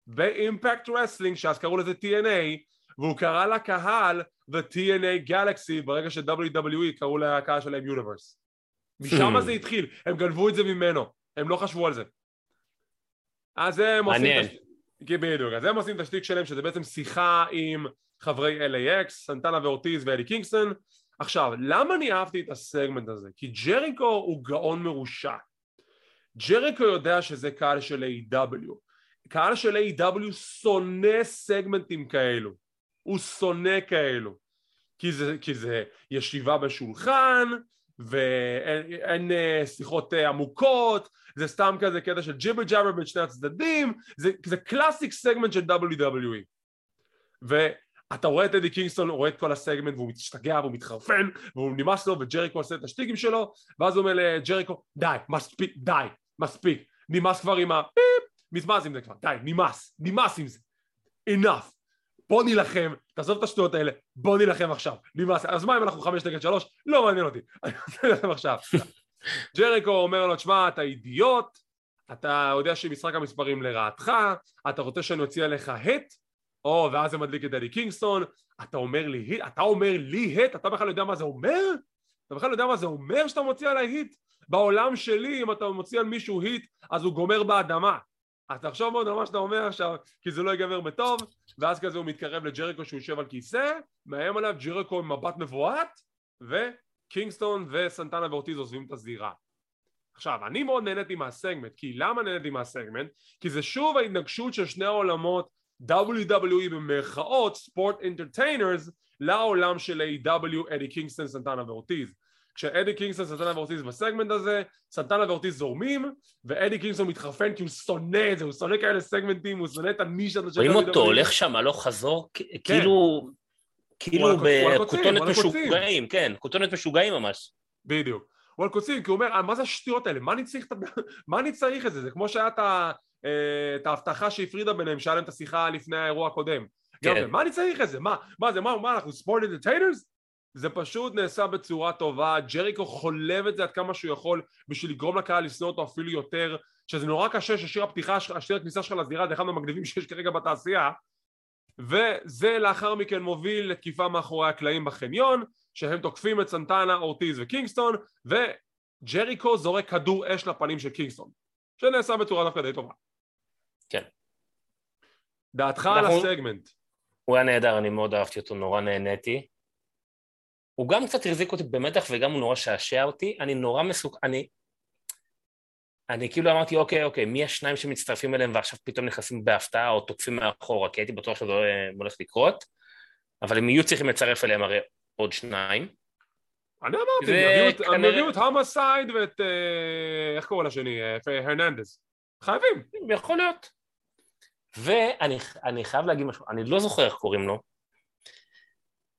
ב Impact Wrestling שאז קראו לזה TNA והוא קרא לקהל The TNA Galaxy ברגע ש-WWE קראו לקהל שלהם יוניברס משם זה התחיל, הם גנבו את זה ממנו, הם לא חשבו על זה. אז הם עושים את השטיק בדיוק, אז הם עושים את השטיק שלהם שזה בעצם שיחה עם חברי LAX, סנטנה ואורטיז ואלי קינגסטון. עכשיו, למה אני אהבתי את הסגמנט הזה? כי ג'ריקו הוא גאון מרושע ג'ריקו יודע שזה קהל של A.W. קהל של A.W. שונא סגמנטים כאלו, הוא שונא כאלו, כי זה, כי זה ישיבה בשולחן ואין אין שיחות עמוקות, זה סתם כזה קטע של jibber jabber בין שני הצדדים, זה, זה classic segment של WWE. ואתה רואה את אדי קינגסטון, הוא רואה את כל הסגמנט והוא משתגע והוא מתחרפן והוא נמאס לו וג'ריקו עושה את השטיקים שלו ואז הוא אומר לג'ריקו די, מספיק, די, מספיק, נמאס כבר עם הפיפ, נמאס עם זה כבר, די, נמאס, נמאס עם זה, enough. בוא נילחם, תעזוב את השטויות האלה, בוא נילחם עכשיו. נמאס, אז מה אם אנחנו חמש נגד שלוש? לא מעניין אותי, אני רוצה להילחם עכשיו. ג'ריקו אומר לו, תשמע, אתה אידיוט, אתה יודע שמשחק המספרים לרעתך, אתה רוצה שאני אוציא עליך היט, או, ואז זה מדליק את אדי קינגסטון, אתה אומר לי היט, אתה אומר לי היט, אתה בכלל יודע מה זה אומר? אתה בכלל יודע מה זה אומר שאתה מוציא עליי היט? בעולם שלי, אם אתה מוציא על מישהו heat, אז הוא גומר באדמה. אז תחשוב מאוד על מה שאתה אומר עכשיו, כי זה לא ייגמר בטוב, ואז כזה הוא מתקרב לג'ריקו שהוא יושב על כיסא, מאיים עליו ג'ריקו עם מבט מבועת, וקינגסטון וסנטנה ואורטיז עוזבים את הזירה. עכשיו, אני מאוד נהניתי מהסגמנט, כי למה נהניתי מהסגמנט? כי זה שוב ההתנגשות של שני העולמות WWE במרכאות, sports entertainers, לעולם של A.W. אדי קינגסטון, סנטנה ואורטיז. כשאדי קינגסון, סנטנה ואורטיז בסגמנט הזה, סנטנה ואורטיז זורמים, ואדי קינגסון מתחרפן כי הוא שונא את זה, הוא שונא כאלה סגמנטים, הוא שונא את הנישה הזאת רואים אותו הולך שם הלוך חזור, כן. כאילו, כאילו בכותונת משוגעים, כן, כותונת משוגעים ממש. בדיוק. הוא על קוצים, כי הוא אומר, מה זה השטויות האלה? מה אני צריך, מה אני צריך את זה? זה כמו שהיה אה, את ההבטחה שהפרידה ביניהם, שהיה להם את השיחה לפני האירוע הקודם. כן. מה אני צריך את זה? מה, מה זה, מה, מה אנחנו ספורט אינטרטיינרס? זה פשוט נעשה בצורה טובה, ג'ריקו חולב את זה עד כמה שהוא יכול בשביל לגרום לקהל לשנוא אותו אפילו יותר, שזה נורא קשה ששיר הפתיחה, שיר הכניסה שלך לזירה זה אחד מהמגניבים שיש כרגע בתעשייה, וזה לאחר מכן מוביל לתקיפה מאחורי הקלעים בחניון, שהם תוקפים את סנטנה, אורטיז וקינגסטון, וג'ריקו זורק כדור אש לפנים של קינגסטון, שנעשה בצורה דווקא די טובה. כן. דעתך על הסגמנט. הוא היה נהדר, אני מאוד אהבתי אותו, נורא נהניתי. הוא גם קצת החזיק אותי במתח וגם הוא נורא שעשע אותי, אני נורא מסוכן, אני... אני כאילו אמרתי, אוקיי, אוקיי, מי השניים שמצטרפים אליהם ועכשיו פתאום נכנסים בהפתעה או תוקפים מאחורה, כי הייתי בטוח שזה הולך לקרות, אבל הם יהיו צריכים לצרף אליהם הרי עוד שניים. אני אמרתי, הם הביאו את המאסייד ואת, אה, איך קוראים לשני? אה, הרננדז. חייבים. יכול להיות. ואני חייב להגיד משהו, אני לא זוכר איך קוראים לו,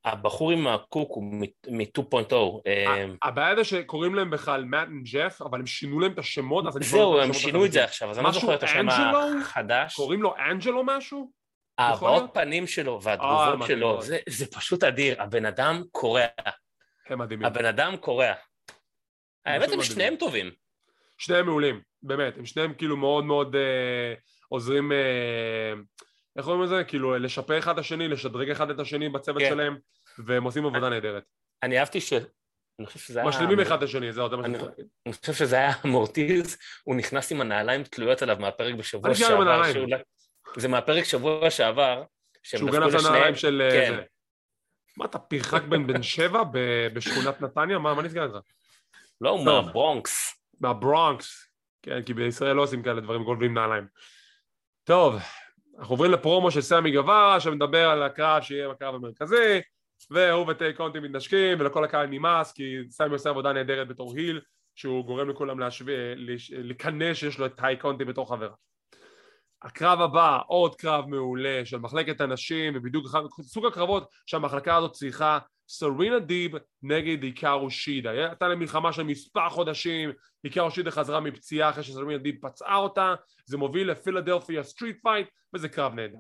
הבחור עם הקוק הוא מ-2.0. אה, הבעיה זה שקוראים להם בכלל מאט וג'ף, אבל הם שינו להם את השמות, אז אני זהו, הם שינו את זה עכשיו, אז אני לא זוכר את השם החדש. קוראים לו אנג'לו משהו? ההבעות פנים שלו והתגובות אה, שלו, זה פשוט אדיר, הבן אדם קורע. הם מדהימים. הבן אדם קורע. האמת הם שניהם טובים. שניהם מעולים, באמת, הם שניהם כאילו מאוד מאוד אה, עוזרים, איך קוראים לזה? כאילו לשפר אחד את השני, לשדרג אחד את השני בצוות כן. שלהם, והם עושים עבודה נהדרת. אני אהבתי ש... אני חושב שזה היה... משלימים אחד את השני, זהו, זה מה שאני. אני חושב שזה היה מורטיז, הוא נכנס עם הנעליים תלויות עליו מהפרק בשבוע שעבר. זה מהפרק שבוע שעבר, שהוא גנב את הנעליים של... אה, כן. מה, אתה פרחק בן בן שבע בשכונת נתניה? מה נסגר איתך? לא, הוא מהברונקס. מהברונקס. כן, כי בישראל לא עושים כאלה דברים, גונבים נעליים. טוב, אנחנו עוברים לפרומו של סמי גווארה שמדבר על הקרב שיהיה בקרב המרכזי והוא וטי קונטי מתנשקים ולכל הקהל נמאס כי סמי עושה עבודה נהדרת בתור heel שהוא גורם לכולם להשווה, לקנא שיש לו את טי קונטי בתור חברה. הקרב הבא, עוד קרב מעולה של מחלקת הנשים ובדיוק סוג הקרבות שהמחלקה הזאת צריכה סרינה דיב נגד איקרו שידה הייתה להם מלחמה של מספר חודשים איקרו שידה חזרה מפציעה אחרי שסרינה דיב פצעה אותה זה מוביל לפילדלפיה street fight וזה קרב נהדר.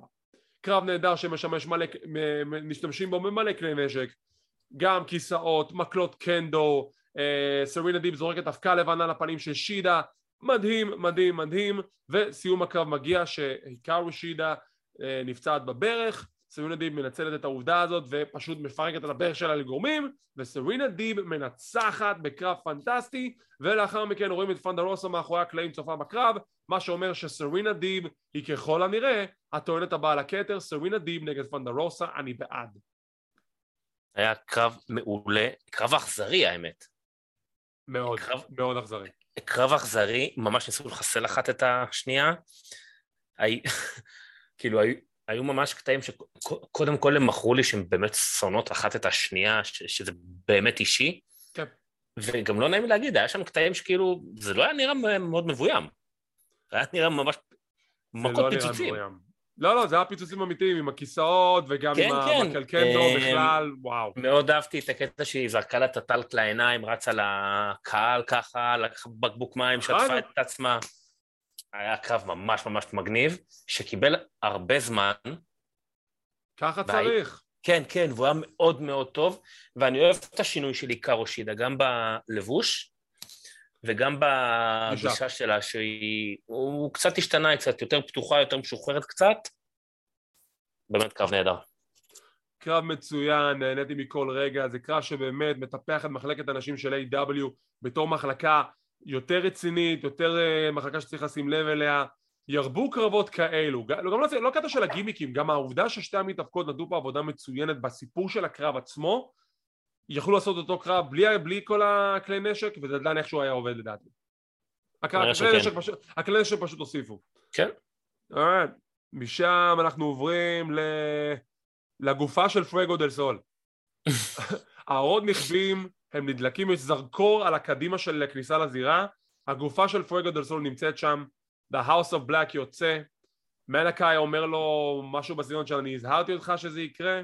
קרב נהדר שמשמש מלא, משתמשים בו במלא כלי נשק גם כיסאות, מקלות קנדו אה, סרינה דיב זורקת אבקה לבנה לפנים של שידה. מדהים, מדהים, מדהים. וסיום הקרב מגיע שהיקרו שידה אה, נפצעת בברך סרינה דיב מנצלת את העובדה הזאת ופשוט מפרקת את הברך שלה לגורמים וסרינה דיב מנצחת בקרב פנטסטי ולאחר מכן רואים את פנדרוסה מאחורי הקלעים צופה בקרב מה שאומר שסרינה דיב היא ככל הנראה הטוענת הבאה לכתר סרינה דיב נגד פנדרוסה אני בעד. היה קרב מעולה, קרב אכזרי האמת. מאוד, קרב, מאוד אכזרי. קרב אכזרי, ממש ניסו לחסל אחת את השנייה. כאילו היו ממש קטעים שקודם כל הם מכרו לי שהם באמת שונאות אחת את השנייה, שזה באמת אישי. כן. וגם לא נעים לי להגיד, היה שם קטעים שכאילו, זה לא היה נראה מאוד מבוים. זה היה נראה ממש מכות לא פיצוצים. לא, לא, זה היה פיצוצים אמיתיים עם הכיסאות וגם כן, עם כן. הקלקנדו אה, בכלל, וואו. מאוד אהבתי את הקטע שהיא זרקה לה את הטלק לעיניים, רצה לקהל ככה, לקחה בקבוק מים, שטפה את עצמה. היה קרב ממש ממש מגניב, שקיבל הרבה זמן, ככה צריך. כן, כן, והוא היה מאוד מאוד טוב, ואני אוהב את השינוי של עיקר שידה, גם בלבוש וגם בגישה שלה, שהיא... הוא קצת השתנה, היא קצת יותר פתוחה, יותר משוחררת קצת. באמת קרב נהדר. קרב מצוין, נהניתי מכל רגע, זה קרב שבאמת מטפח את מחלקת הנשים של A.W. בתור מחלקה יותר רצינית, יותר uh, מחלקה שצריך לשים לב אליה. ירבו קרבות כאלו, גם לא, לא קטע של הגימיקים, גם העובדה ששתי המתאבקות נתנו פה עבודה מצוינת בסיפור של הקרב עצמו, יכלו לעשות אותו קרב בלי, בלי כל הכלי נשק, וזה עדיין איכשהו היה עובד לדעתי. הכלי נשק, פשוט, הכלי נשק פשוט הוסיפו. כן. משם אנחנו עוברים ל... לגופה של פרגו דל סול. הערות נכווים, הם נדלקים, יש זרקור על הקדימה של כניסה לזירה, הגופה של פרגו דל סול נמצאת שם, The House of Black יוצא, מנקאי אומר לו משהו בסגנון של אני הזהרתי אותך שזה יקרה,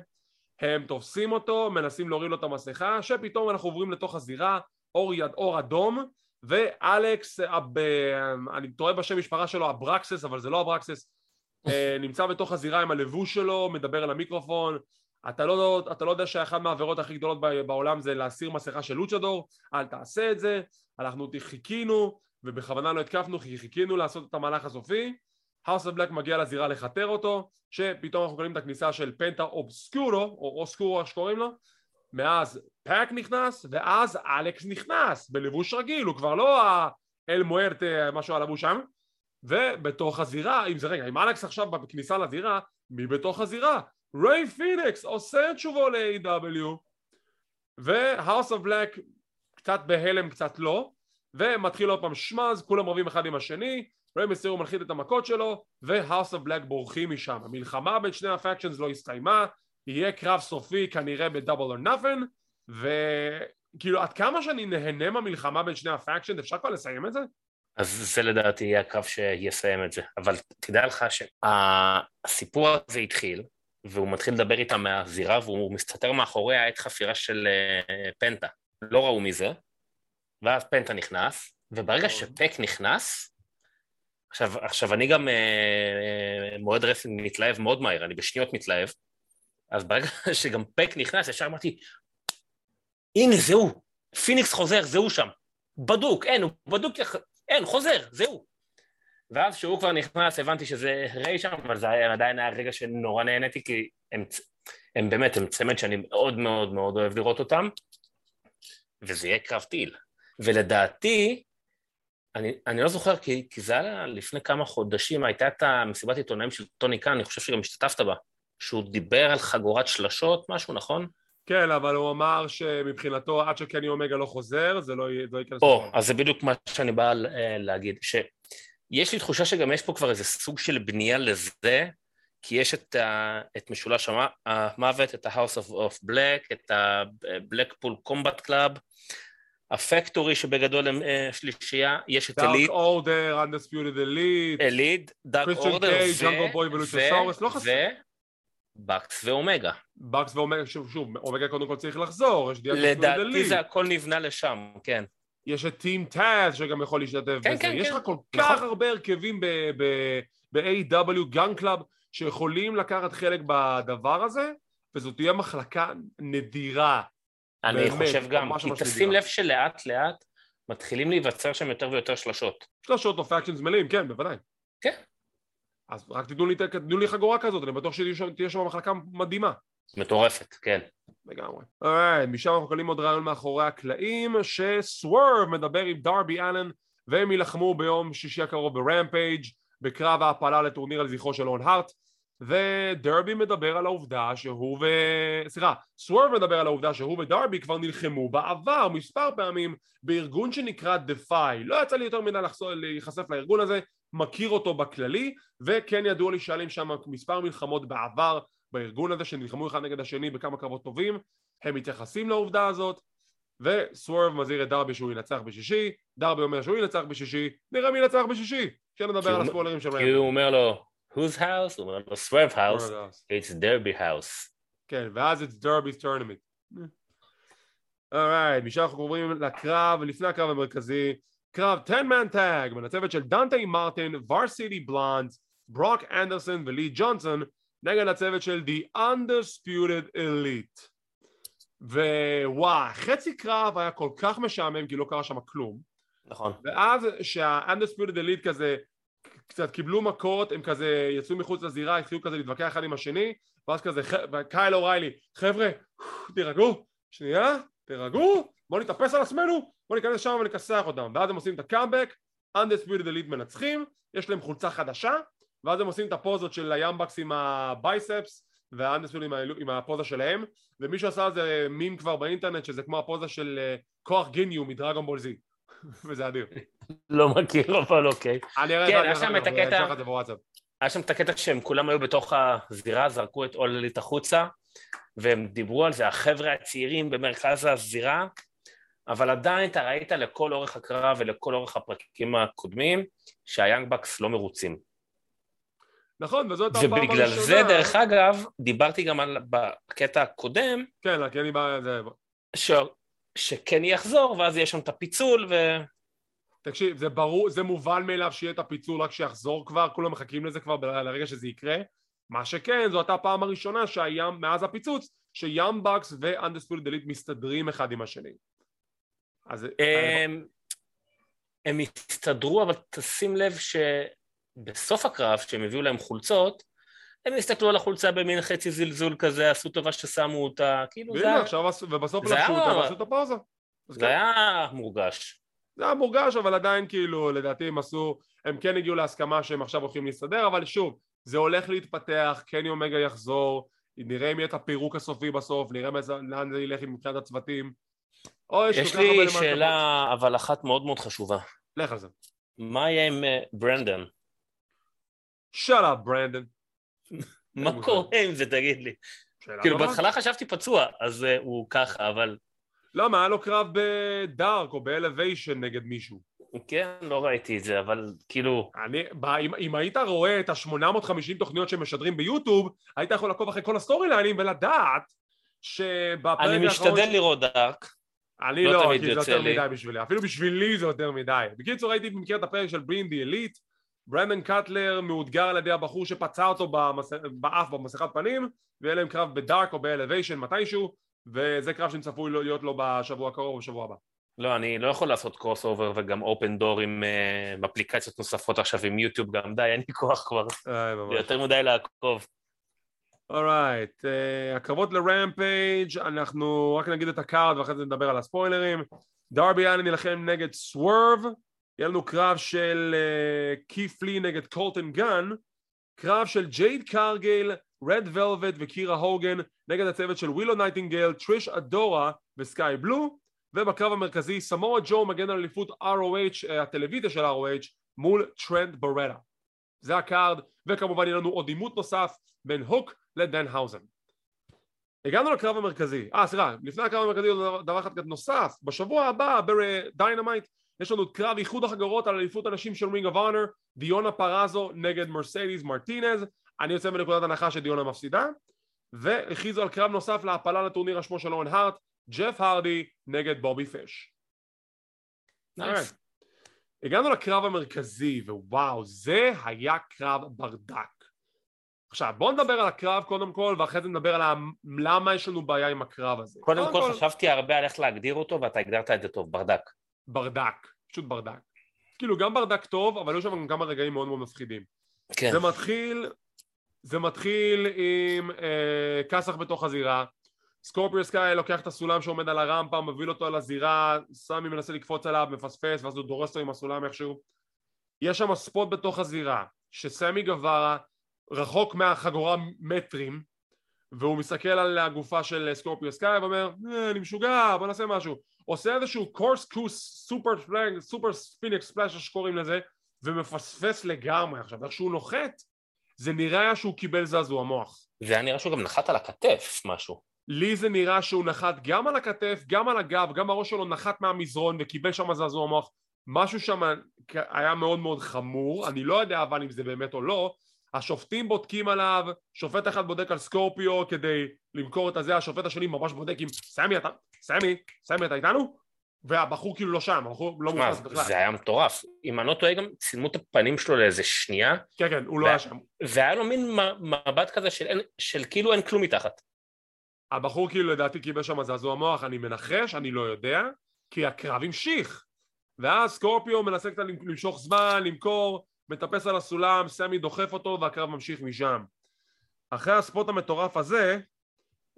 הם תופסים אותו, מנסים להוריד לו את המסכה, שפתאום אנחנו עוברים לתוך הזירה, אור, יד, אור אדום, ואלכס, אב, אני טועה בשם משפחה שלו, אברקסס, אבל זה לא אברקסס, אה, נמצא בתוך הזירה עם הלבוש שלו, מדבר על המיקרופון, אתה לא, אתה לא יודע שאחת מהעבירות הכי גדולות בעולם זה להסיר מסכה של luchador, אל תעשה את זה, אנחנו חיכינו ובכוונה לא התקפנו כי חיכינו לעשות את המהלך הסופי House of Black מגיע לזירה לכתר אותו שפתאום אנחנו קוראים את הכניסה של פנטה אובסקורו או אוסקורו איך שקוראים לו ואז פאק נכנס ואז אלכס נכנס בלבוש רגיל הוא כבר לא האל מוארט משהו על לבוש שם ובתוך הזירה אם זה רגע אם אלכס עכשיו בכניסה לזירה מי בתוך הזירה? ריי פיניקס עושה את שובו ל-AW וה House of Black קצת בהלם קצת לא ומתחיל עוד פעם schmozz, כולם רבים אחד עם השני, ריי מסירו מלחיד את המכות שלו, וה House of Black בורחים משם. המלחמה בין שני ה factions לא הסתיימה, יהיה קרב סופי כנראה ב Double or Nothing, וכאילו עד כמה שאני נהנה מהמלחמה בין שני ה factions, אפשר כבר לסיים את זה? אז זה לדעתי יהיה הקרב שיסיים את זה, אבל תדע לך שהסיפור הזה התחיל, והוא מתחיל לדבר איתם מהזירה, והוא מסתתר מאחורי העת חפירה של אה, פנטה. לא ראו מזה, ואז פנטה נכנס, וברגע נכון. שפק נכנס, עכשיו, עכשיו אני גם אה, אה, מועד רסינג מתלהב מאוד מהר, אני בשניות מתלהב, אז ברגע שגם פק נכנס, ישר אמרתי, הנה זהו, פיניקס חוזר, זהו שם, בדוק, אין, הוא בדוק, אין, חוזר, זהו. ואז כשהוא כבר נכנס הבנתי שזה ריי שם, אבל זה היה, עדיין היה רגע שנורא נהניתי, כי הם, הם באמת, הם צמד שאני מאוד מאוד מאוד אוהב לראות אותם, וזה יהיה קרב טיל. ולדעתי, אני, אני לא זוכר, כי, כי זה היה לפני כמה חודשים, הייתה את המסיבת עיתונאים של טוני קאן, אני חושב שגם השתתפת בה, שהוא דיבר על חגורת שלשות, משהו, נכון? כן, אבל הוא אמר שמבחינתו עד שקני אומגה לא חוזר, זה לא, לא ייכנס... או, אז זה בדיוק מה שאני בא אה, להגיד, שיש לי תחושה שגם יש פה כבר איזה סוג של בנייה לזה, כי יש את, ה, את משולש המוות, את ה-House of, of Black, את ה-Blackpool Combat Club, הפקטורי שבגדול הם אה, שלישייה, יש את אליט. דארק אורדר, אנדספיוטד אליט. אליט, דארק אורדר, ו... בקס ואומגה. בקס ואומגה, שוב, שוב, אומגה קודם כל צריך לחזור, יש לדעתי זה הכל נבנה לשם, כן. יש את Team Taz שגם יכול להשתתף כן, בזה, כן, יש לך כן. כל כך נכון. הרבה הרכבים ב-AW Gunn Club שיכולים לקחת חלק בדבר הזה, וזאת תהיה מחלקה נדירה אני באמת, חושב גם, כי תשים לב שלאט לאט מתחילים להיווצר שם יותר ויותר שלשות. שלשות או factions מלאים, כן, בוודאי. כן. אז רק תיתנו לי, תיתנו לי חגורה כזאת, אני בטוח שתהיה שם מחלקה מדהימה. מטורפת, כן. לגמרי. אוקיי, משם אנחנו קולים עוד רעיון מאחורי הקלעים, שסוורב מדבר עם דרבי אלן, והם יילחמו ביום שישי הקרוב ברמפייג' בקרב ההפלה לטורניר על זכרו של און הארט. ודרבי מדבר על העובדה שהוא ו... סליחה, סוורב מדבר על העובדה שהוא ודרבי כבר נלחמו בעבר מספר פעמים בארגון שנקרא Defy לא יצא לי יותר מדי להיחשף לארגון הזה, מכיר אותו בכללי וכן ידוע לי שהיה שם מספר מלחמות בעבר בארגון הזה שנלחמו אחד נגד השני בכמה קרבות טובים הם מתייחסים לעובדה הזאת ו Swerve מזהיר את דרבי שהוא ינצח בשישי דרבי אומר שהוא ינצח בשישי נראה מי ינצח בשישי כשנדבר על הספוילרים של Rampage כי הוא אומר לו whose house? הוא אומר לו Swerve's house, it's Darby's house. כן, ואז it's Darby's tournament. אורייט, משם אנחנו עוברים לקרב, לפני הקרב המרכזי, קרב 10 man tag הצוות של דנטי מרטין, ורסיטי בלונד, ברוק אנדרסון ולי ג'ונסון נגד הצוות של The Undisputed Elite. ווואי, חצי קרב היה כל כך משעמם כי לא קרה שם כלום. נכון. ואז שה-Undisputed Elite כזה קצת קיבלו מכות, הם כזה יצאו מחוץ לזירה, התחילו כזה להתווכח אחד עם השני, ואז כזה, קייל אוריילי, חבר'ה, תירגעו, שנייה, תירגעו, בואו נתאפס על עצמנו, בואו ניכנס שם ונכסח אותם, ואז הם עושים את הקאמבק, Undisputed Elite מנצחים, יש להם חולצה חדשה, ואז הם עושים את הפוזות של היאנג באקס עם ה biceps, וה Undisputed עם, עם הפוזה שלהם, ומישהו עשה על זה מים כבר באינטרנט שזה כמו הפוזה של uh, כוח גיניו מדרגון בול זי, וזה אדיר. לא מכיר אבל אוקיי. אני אראה כן, שם את הקטע, היה שם את הקטע שהם כולם היו בתוך הזירה, זרקו את אוללית החוצה, והם דיברו על זה, החבר'ה הצעירים במרכז הזירה, אבל עדיין אתה ראית לכל אורך הקרב ולכל אורך הפרקים הקודמים שהיאנג בקס לא מרוצים. נכון, וזאת הפעם הראשונה. ובגלל זה, דרך אגב, דיברתי גם על, בקטע הקודם, כן, קני בא... ש... שקני יחזור, ואז יש שם את הפיצול, ו... תקשיב, זה ברור, זה מובן מאליו שיהיה את הפיצול רק שיחזור כבר, כולם מחכים לזה כבר לרגע שזה יקרה. מה שכן, זו הייתה הפעם הראשונה שהים, מאז הפיצוץ, שים בקס ואנדספורד דלית מסתדרים אחד עם השני. אז... הם, הם הסתדרו, אבל תשים לב שבסוף הקרב, כשהם הביאו להם חולצות, הם הסתכלו על החולצה במין חצי זלזול כזה, עשו טובה ששמו אותה, כאילו זה... היה... עכשיו, ובסוף לבשו אותה ועשו את הפאוזה. זה כן. היה מורגש. זה היה מורגש, אבל עדיין כאילו, לדעתי הם עשו, הם כן הגיעו להסכמה שהם עכשיו הולכים להסתדר, אבל שוב, זה הולך להתפתח, קני אומגה יחזור, נראה אם יהיה את הפירוק הסופי בסוף, נראה לאן זה ילך מבחינת הצוותים. או, יש, יש לי שאלה, אבל אחת מאוד מאוד חשובה. לך על זה. מה יהיה עם uh, ברנדון? שאט אפ ברנדון. מה קורה עם זה תגיד לי? כאילו בהתחלה חשבתי פצוע, אז uh, הוא ככה, אבל... למה? היה לו קרב בדארק או באלוויישן נגד מישהו. כן, לא ראיתי את זה, אבל כאילו... אני, בא, אם, אם היית רואה את ה-850 תוכניות שמשדרים ביוטיוב, היית יכול לעקוב אחרי כל הסטורי ליינים ולדעת שבפרק האחרון... אני משתדל ש... לראות דארק. אני לא, לא כי זה יותר לי. מדי בשבילי, אפילו בשבילי זה יותר מדי. בקיצור הייתי במקרה את הפרק של Being the Elite, ברנדן קאטלר מאותגר על ידי הבחור שפצע אותו במס... באף במסכת פנים, ויהיה להם קרב בדארק או באלוויישן מתישהו, וזה קרב שצפוי להיות לו בשבוע הקרוב או בשבוע הבא. לא, אני לא יכול לעשות crossover וגם open door עם uh, אפליקציות נוספות עכשיו עם יוטיוב גם, די, אין לי כוח כבר. זה יותר מדי לעקוב. Alright, right. uh, הקרבות לרמפייג' אנחנו רק נגיד את ה card ואחרי זה נדבר על הספוילרים. דרבי אלן נלחם נגד סוורב, יהיה לנו קרב של קית' לי uh, נגד קולטן גן, קרב של ג'ייד קארגייל, רד ולווט וקירה הוגן נגד הצוות של ווילו נייטינגל, טריש אדורה וסקאי בלו ובקרב המרכזי סמואה ג'ו מגן על אליפות ROH, אה, הטלוויזיה של ROH מול טרנט ברטה זה ה card וכמובן יהיה לנו עוד עימות נוסף בין הוק לדנהאוזן. הגענו לקרב המרכזי, אה סליחה, לפני הקרב המרכזי דבר אחד נוסף, בשבוע הבא בדיינמייט יש לנו קרב איחוד החגורות על אליפות הנשים של רינג אוף אונר, דיונה פרזו נגד מרסדיס מרטינז, אני יוצא מנקודת הנחה שדיונה מפסידה, והכריזו על קרב נוסף להפלה לטורניר השמו של און הארט, ג'ף הרדי נגד בובי פיש. Nice. הגענו לקרב המרכזי, ווואו, זה היה קרב ברדק. עכשיו, בואו נדבר על הקרב קודם כל, ואחרי זה נדבר על למה יש לנו בעיה עם הקרב הזה. קודם, קודם כל, כל חשבתי הרבה על איך להגדיר אותו, ואתה הגדרת את זה טוב, ברדק. ברדק, פשוט ברדק. כאילו, גם ברדק טוב, אבל יש שם גם רגעים מאוד מאוד מפחידים. כן. זה מתחיל, זה מתחיל עם אה, כסח בתוך הזירה, סקורפיו סקאי לוקח את הסולם שעומד על הרמפה, מביא אותו על הזירה, סמי מנסה לקפוץ עליו, מפספס, ואז הוא דורס אותו עם הסולם איכשהו. יש שם ספוט בתוך הזירה, שסמי גווארה רחוק מהחגורה מטרים, והוא מסתכל על הגופה של סקורפיו סקאי ואומר, אה, אני משוגע, בוא נעשה משהו. עושה איזשהו corkscrew super plunge, super spin splash שקוראים לזה, ומפספס לגמרי. עכשיו, איך שהוא נוחת, זה נראה שהוא קיבל זעזוע מוח. זה היה נראה שהוא גם נחת על הכתף משהו. לי זה נראה שהוא נחת גם על הכתף, גם על הגב, גם הראש שלו נחת מהמזרון וקיבל שם זעזוע מוח משהו שם היה מאוד מאוד חמור, אני לא יודע אבל אם זה באמת או לא השופטים בודקים עליו, שופט אחד בודק על סקורפיו כדי למכור את הזה, השופט השני ממש בודק עם סמי אתה, סמי, סמי אתה איתנו? והבחור כאילו לא שם, הבחור לא מוכנס בכלל. זה היה מטורף. אם אני לא טועה גם צילמו את הפנים שלו לאיזה שנייה. כן, כן, הוא לא היה שם. והיה לו מין מבט כזה של, של כאילו אין כלום מתחת. הבחור כאילו לדעתי קיבל שם זעזוע מוח, אני מנחש, אני לא יודע, כי הקרב המשיך. ואז סקורפיו מנסה קצת למשוך זמן, למכור, מטפס על הסולם, סמי דוחף אותו והקרב ממשיך משם. אחרי ה spot המטורף הזה,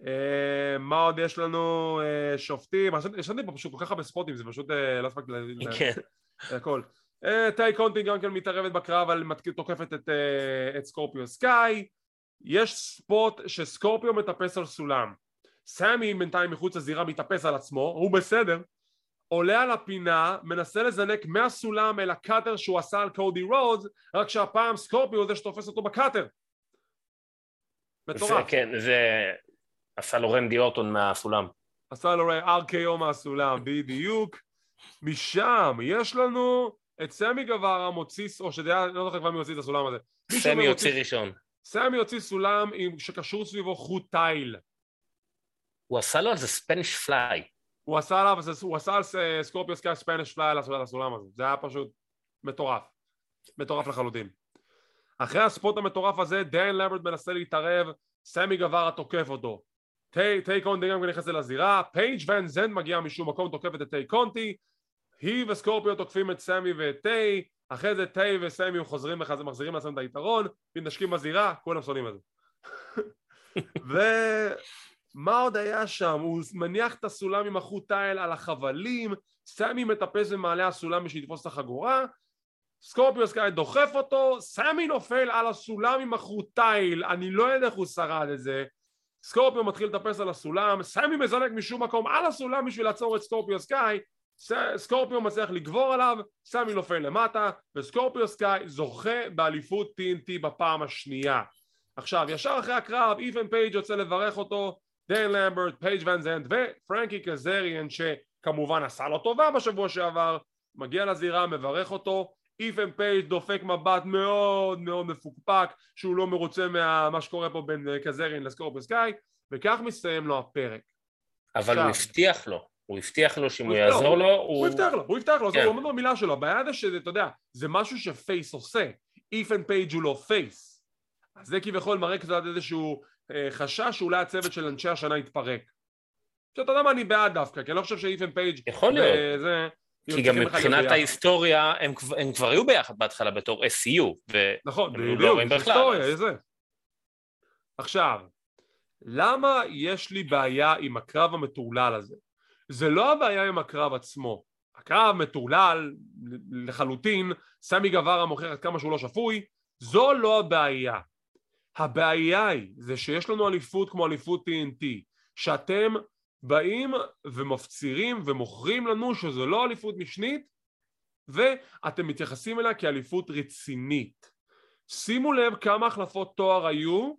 אה, מה עוד יש לנו? אה, שופטים, ישנתי פה פשוט כל כך הרבה ספוטים, זה פשוט אה, לא הספקתי כן. הכל. טיי קונטי גם כן מתערבת בקרב, אבל תוקפת את, את סקורפיו סקאי. יש spot שסקורפיו מטפס על סולם. סמי בינתיים מחוץ לזירה מתאפס על עצמו, הוא בסדר, עולה על הפינה, מנסה לזנק מהסולם אל ה cutter שהוא עשה על קודי רודס, רק שהפעם סקורפיו הוא זה שתופס אותו ב cutter. מטורף. זה, כן, זה עשה לו רנדי אורטון מהסולם. עשה לו RKO מהסולם, בדיוק. משם יש לנו את סמי גווארה מוציא, או שזה היה, לא זוכר כבר מי הוציא את הסולם הזה. סמי הוציא ראשון. סמי הוציא סולם שקשור סביבו חוט תיל. הוא עשה לו על זה Spanish Fly. הוא עשה עליו, הוא עשה על סקורפיו סקאי Spanish Fly על הסולם הזה. זה היה פשוט מטורף. מטורף לחלוטין. אחרי ה spot המטורף הזה, דיין למברט מנסה להתערב, סמי גווארה תוקף אותו. טיי קונטי גם נכנס לזירה, פייג' ון זנט מגיע משום מקום, תוקפת את טיי קונטי, היא וסקורפיו תוקפים את סמי ואת טיי, אחרי זה טיי וסמי חוזרים מחזירים לעצמם את היתרון, מתנשקים בזירה, כולם שונאים את זה. ומה עוד היה שם? הוא מניח את הסולם עם החוט תיל על החבלים, סמי מטפס במעלה הסולם בשביל לתפוס את החגורה, סקורפיו סקאי דוחף אותו, סמי נופל על הסולם עם החוט תיל, אני לא יודע איך הוא שרד את זה סקורפיו מתחיל לטפס על הסולם, סמי מזנק משום מקום על הסולם בשביל לעצור את סקורפיו סקאי, סקורפיו מצליח לגבור עליו, סמי נופל למטה, וסקורפיו סקאי זוכה באליפות TNT בפעם השנייה. עכשיו, ישר אחרי הקרב, איתן פייג' יוצא לברך אותו, דיין למברט, פייג' ון זנט ופרנקי קזריאן שכמובן עשה לו טובה בשבוע שעבר, מגיע לזירה, מברך אותו, איתן פייג' דופק מבט מאוד מאוד מפוקפק שהוא לא מרוצה ממה שקורה פה בין אה, קזריאן לסקורפיו סקאי וכך מסתיים לו הפרק. אבל הוא הבטיח לו, הוא הבטיח לו שאם הוא יעזור לו, הוא... הוא הבטיח לו, הוא הבטיח לו, כן. הוא אומר במילה שלו, הבעיה זה שזה, אתה יודע, זה משהו ש face עושה, איתן פייג' הוא לא face, אז זה כביכול מראה קצת איזשהו חשש שאולי הצוות של אנשי השנה יתפרק. שאתה יודע מה, אני בעד דווקא, כי אני לא חושב שאיפן פייג' יכול להיות. וזה, כי גם מבחינת ההיסטוריה הם, הם כבר היו ביחד בהתחלה בתור SCU נכון, בדיוק, לא היסטוריה, זה עכשיו, למה יש לי בעיה עם הקרב המטורלל הזה? זה לא הבעיה עם הקרב עצמו הקרב מטורלל לחלוטין, סמי גווארה מוכר עד כמה שהוא לא שפוי, זו לא הבעיה. הבעיה היא זה שיש לנו אליפות כמו אליפות TNT, שאתם באים ומפצירים ומוכרים לנו שזו לא אליפות משנית ואתם מתייחסים אליה כאליפות רצינית. שימו לב כמה החלפות תואר היו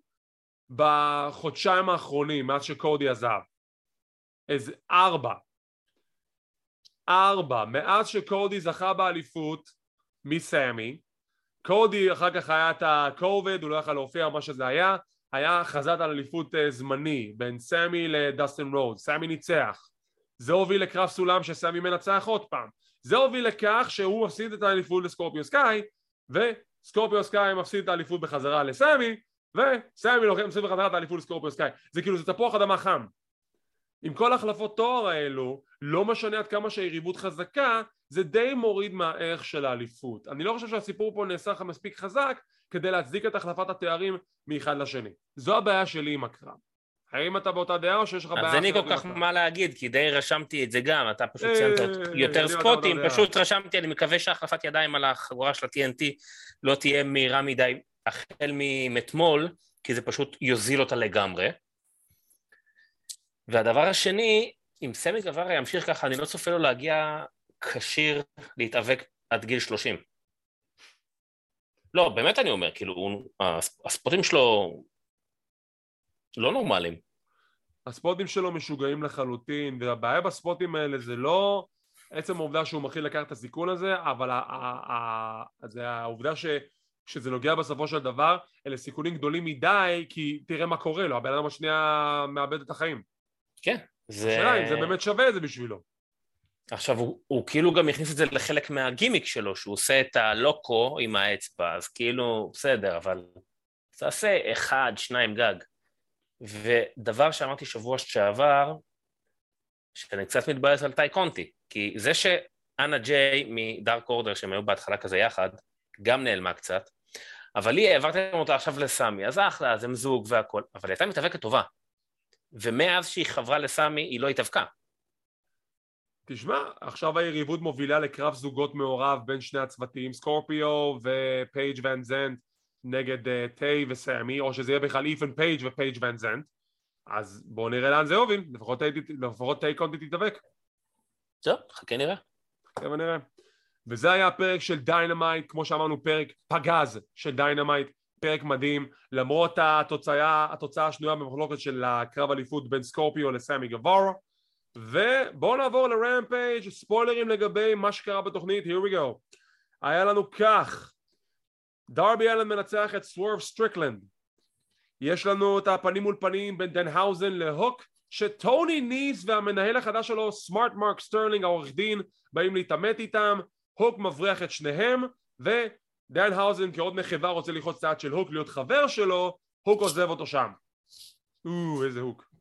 בחודשיים האחרונים מאז שקודי עזב. איזה ארבע. ארבע. מאז שקודי זכה באליפות מסמי, קודי אחר כך היה את הקוביד, הוא לא יכל להופיע מה שזה היה, היה הכרזת על אליפות אה, זמני בין סמי לדסטין רודס, סמי ניצח. זה הוביל לקרב סולם שסמי מנצח עוד פעם. זה הוביל לכך שהוא מפסיד את האליפות לסקורפיו סקאי וסקורפיו סקאי מפסיד את האליפות בחזרה לסמי וסמי לוקח מפסיד בחזרה את האליפות לסקורפיו סקאי. זה כאילו זה תפוח אדמה חם. עם כל החלפות תואר האלו לא משנה עד כמה שהיריבות חזקה זה די מוריד מהערך של האליפות אני לא חושב שהסיפור פה נעשה לך מספיק חזק כדי להצדיק את החלפת התארים מאחד לשני. זו הבעיה שלי עם הקרב. האם אתה באותה דעה או שיש לך בעיה? אז אין לי כל כך מה להגיד, כי די רשמתי את זה גם, אתה פשוט אה, ציינת יותר ספוטים, פשוט רשמתי, אני מקווה שהחלפת ידיים על החגורה של ה-TNT לא תהיה מהירה מדי החל מאתמול, כי זה פשוט יוזיל אותה לגמרי. והדבר השני, אם סמי גווארה ימשיך ככה, אני לא צופה לו להגיע כשיר להתאבק עד גיל 30. לא, באמת אני אומר, כאילו, הספוטים שלו לא נורמליים. הספוטים שלו משוגעים לחלוטין, והבעיה בספוטים האלה זה לא עצם העובדה שהוא מתחיל לקחת את הסיכון הזה, אבל זה העובדה ש... שזה נוגע בסופו של דבר, אלה סיכונים גדולים מדי, כי תראה מה קורה לו, הבן אדם השנייה מאבד את החיים. כן, זה... השאלה אם זה באמת שווה את זה בשבילו. עכשיו, הוא, הוא כאילו גם הכניס את זה לחלק מהגימיק שלו, שהוא עושה את הלוקו עם האצבע, אז כאילו, בסדר, אבל תעשה אחד, שניים גג. ודבר שאמרתי שבוע שעבר, שאני קצת מתבאס על טי קונטי, כי זה שאנה ג'יי מדארק אורדר, שהם היו בהתחלה כזה יחד, גם נעלמה קצת, אבל היא, העברתם אותה עכשיו לסמי, אז אחלה, אז הם זוג והכל, אבל היא הייתה מתאבקת טובה. ומאז שהיא חברה לסמי, היא לא התאבקה. תשמע, עכשיו היריבות מובילה לקרב זוגות מעורב בין שני הצוותים, סקורפיו ופייג' ואן זנט נגד uh, טיי וסמי, או שזה יהיה בכלל איתן פייג' ופייג' ואן זנט, אז בואו נראה לאן זה יוביל, לפחות טיי קונטי תתאבק. טוב, חכה נראה. חכה ונראה. וזה היה הפרק של דיינמייט, כמו שאמרנו, פרק פגז של דיינמייט, פרק מדהים, למרות התוצאה, התוצאה השנויה במחלוקת של הקרב אליפות בין סקורפיו לסמי גבורו. ובואו נעבור לרמפייג', ספוילרים לגבי מה שקרה בתוכנית, here we go. היה לנו כך, דרבי אלן מנצח את סוורף סטריקלנד. יש לנו את הפנים מול פנים בין דנהאוזן להוק, טוני ניס והמנהל החדש שלו, סמארט מרק סטרלינג, העורך דין, באים להתעמת איתם, הוק מבריח את שניהם, ודנהאוזן כאות מחווה רוצה ללחוץ את היד של הוק להיות חבר שלו, הוק עוזב אותו שם. או, איזה הוק.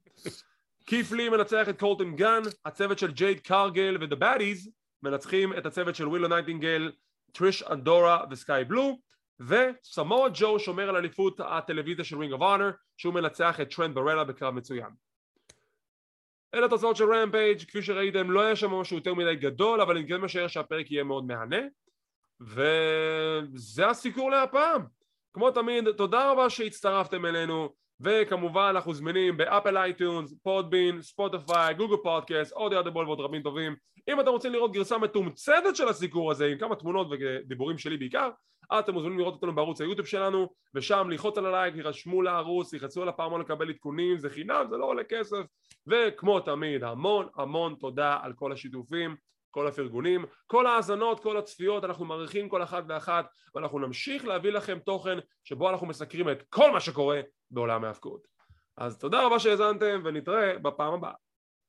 קית' לי מנצח את קולטון גן, הצוות של ג'ייד קארגל ודה באדיז מנצחים את הצוות של ווילו נייטינגל, טריש אדורה וסקאי בלו וסמואל ג'ו שומר על אליפות הטלוויזיה של רינג אוף אונר שהוא מנצח את טרנט ברטה בקרב מצוין. אלה התוצאות של רמפייג' כפי שראיתם לא היה שם משהו יותר מדי גדול אבל אני כן משער שהפרק יהיה מאוד מהנה. וזה הסיקור להפעם. כמו תמיד תודה רבה שהצטרפתם אלינו וכמובן אנחנו זמינים באפל iTunes, Podbean, ספוטיפיי, גוגל פודקאסט, Audible ועוד רבים טובים. אם אתם רוצים לראות גרסה מתומצתת של הסיקור הזה עם כמה תמונות ודיבורים שלי בעיקר אתם מוזמנים לראות אותנו בערוץ היוטיוב שלנו ושם ללחוץ על הלייק, יירשמו לערוץ, ילחצו על הפעמון לקבל עדכונים, זה חינם, זה לא עולה כסף. וכמו תמיד המון המון תודה על כל השיתופים כל הפרגונים, כל ההאזנות, כל הצפיות, אנחנו מעריכים כל אחת ואחת ואנחנו נמשיך להביא לכם תוכן שבו אנחנו מסקרים את כל מה שקורה בעולם ההפקעות. אז תודה רבה שהאזנתם ונתראה בפעם הבאה.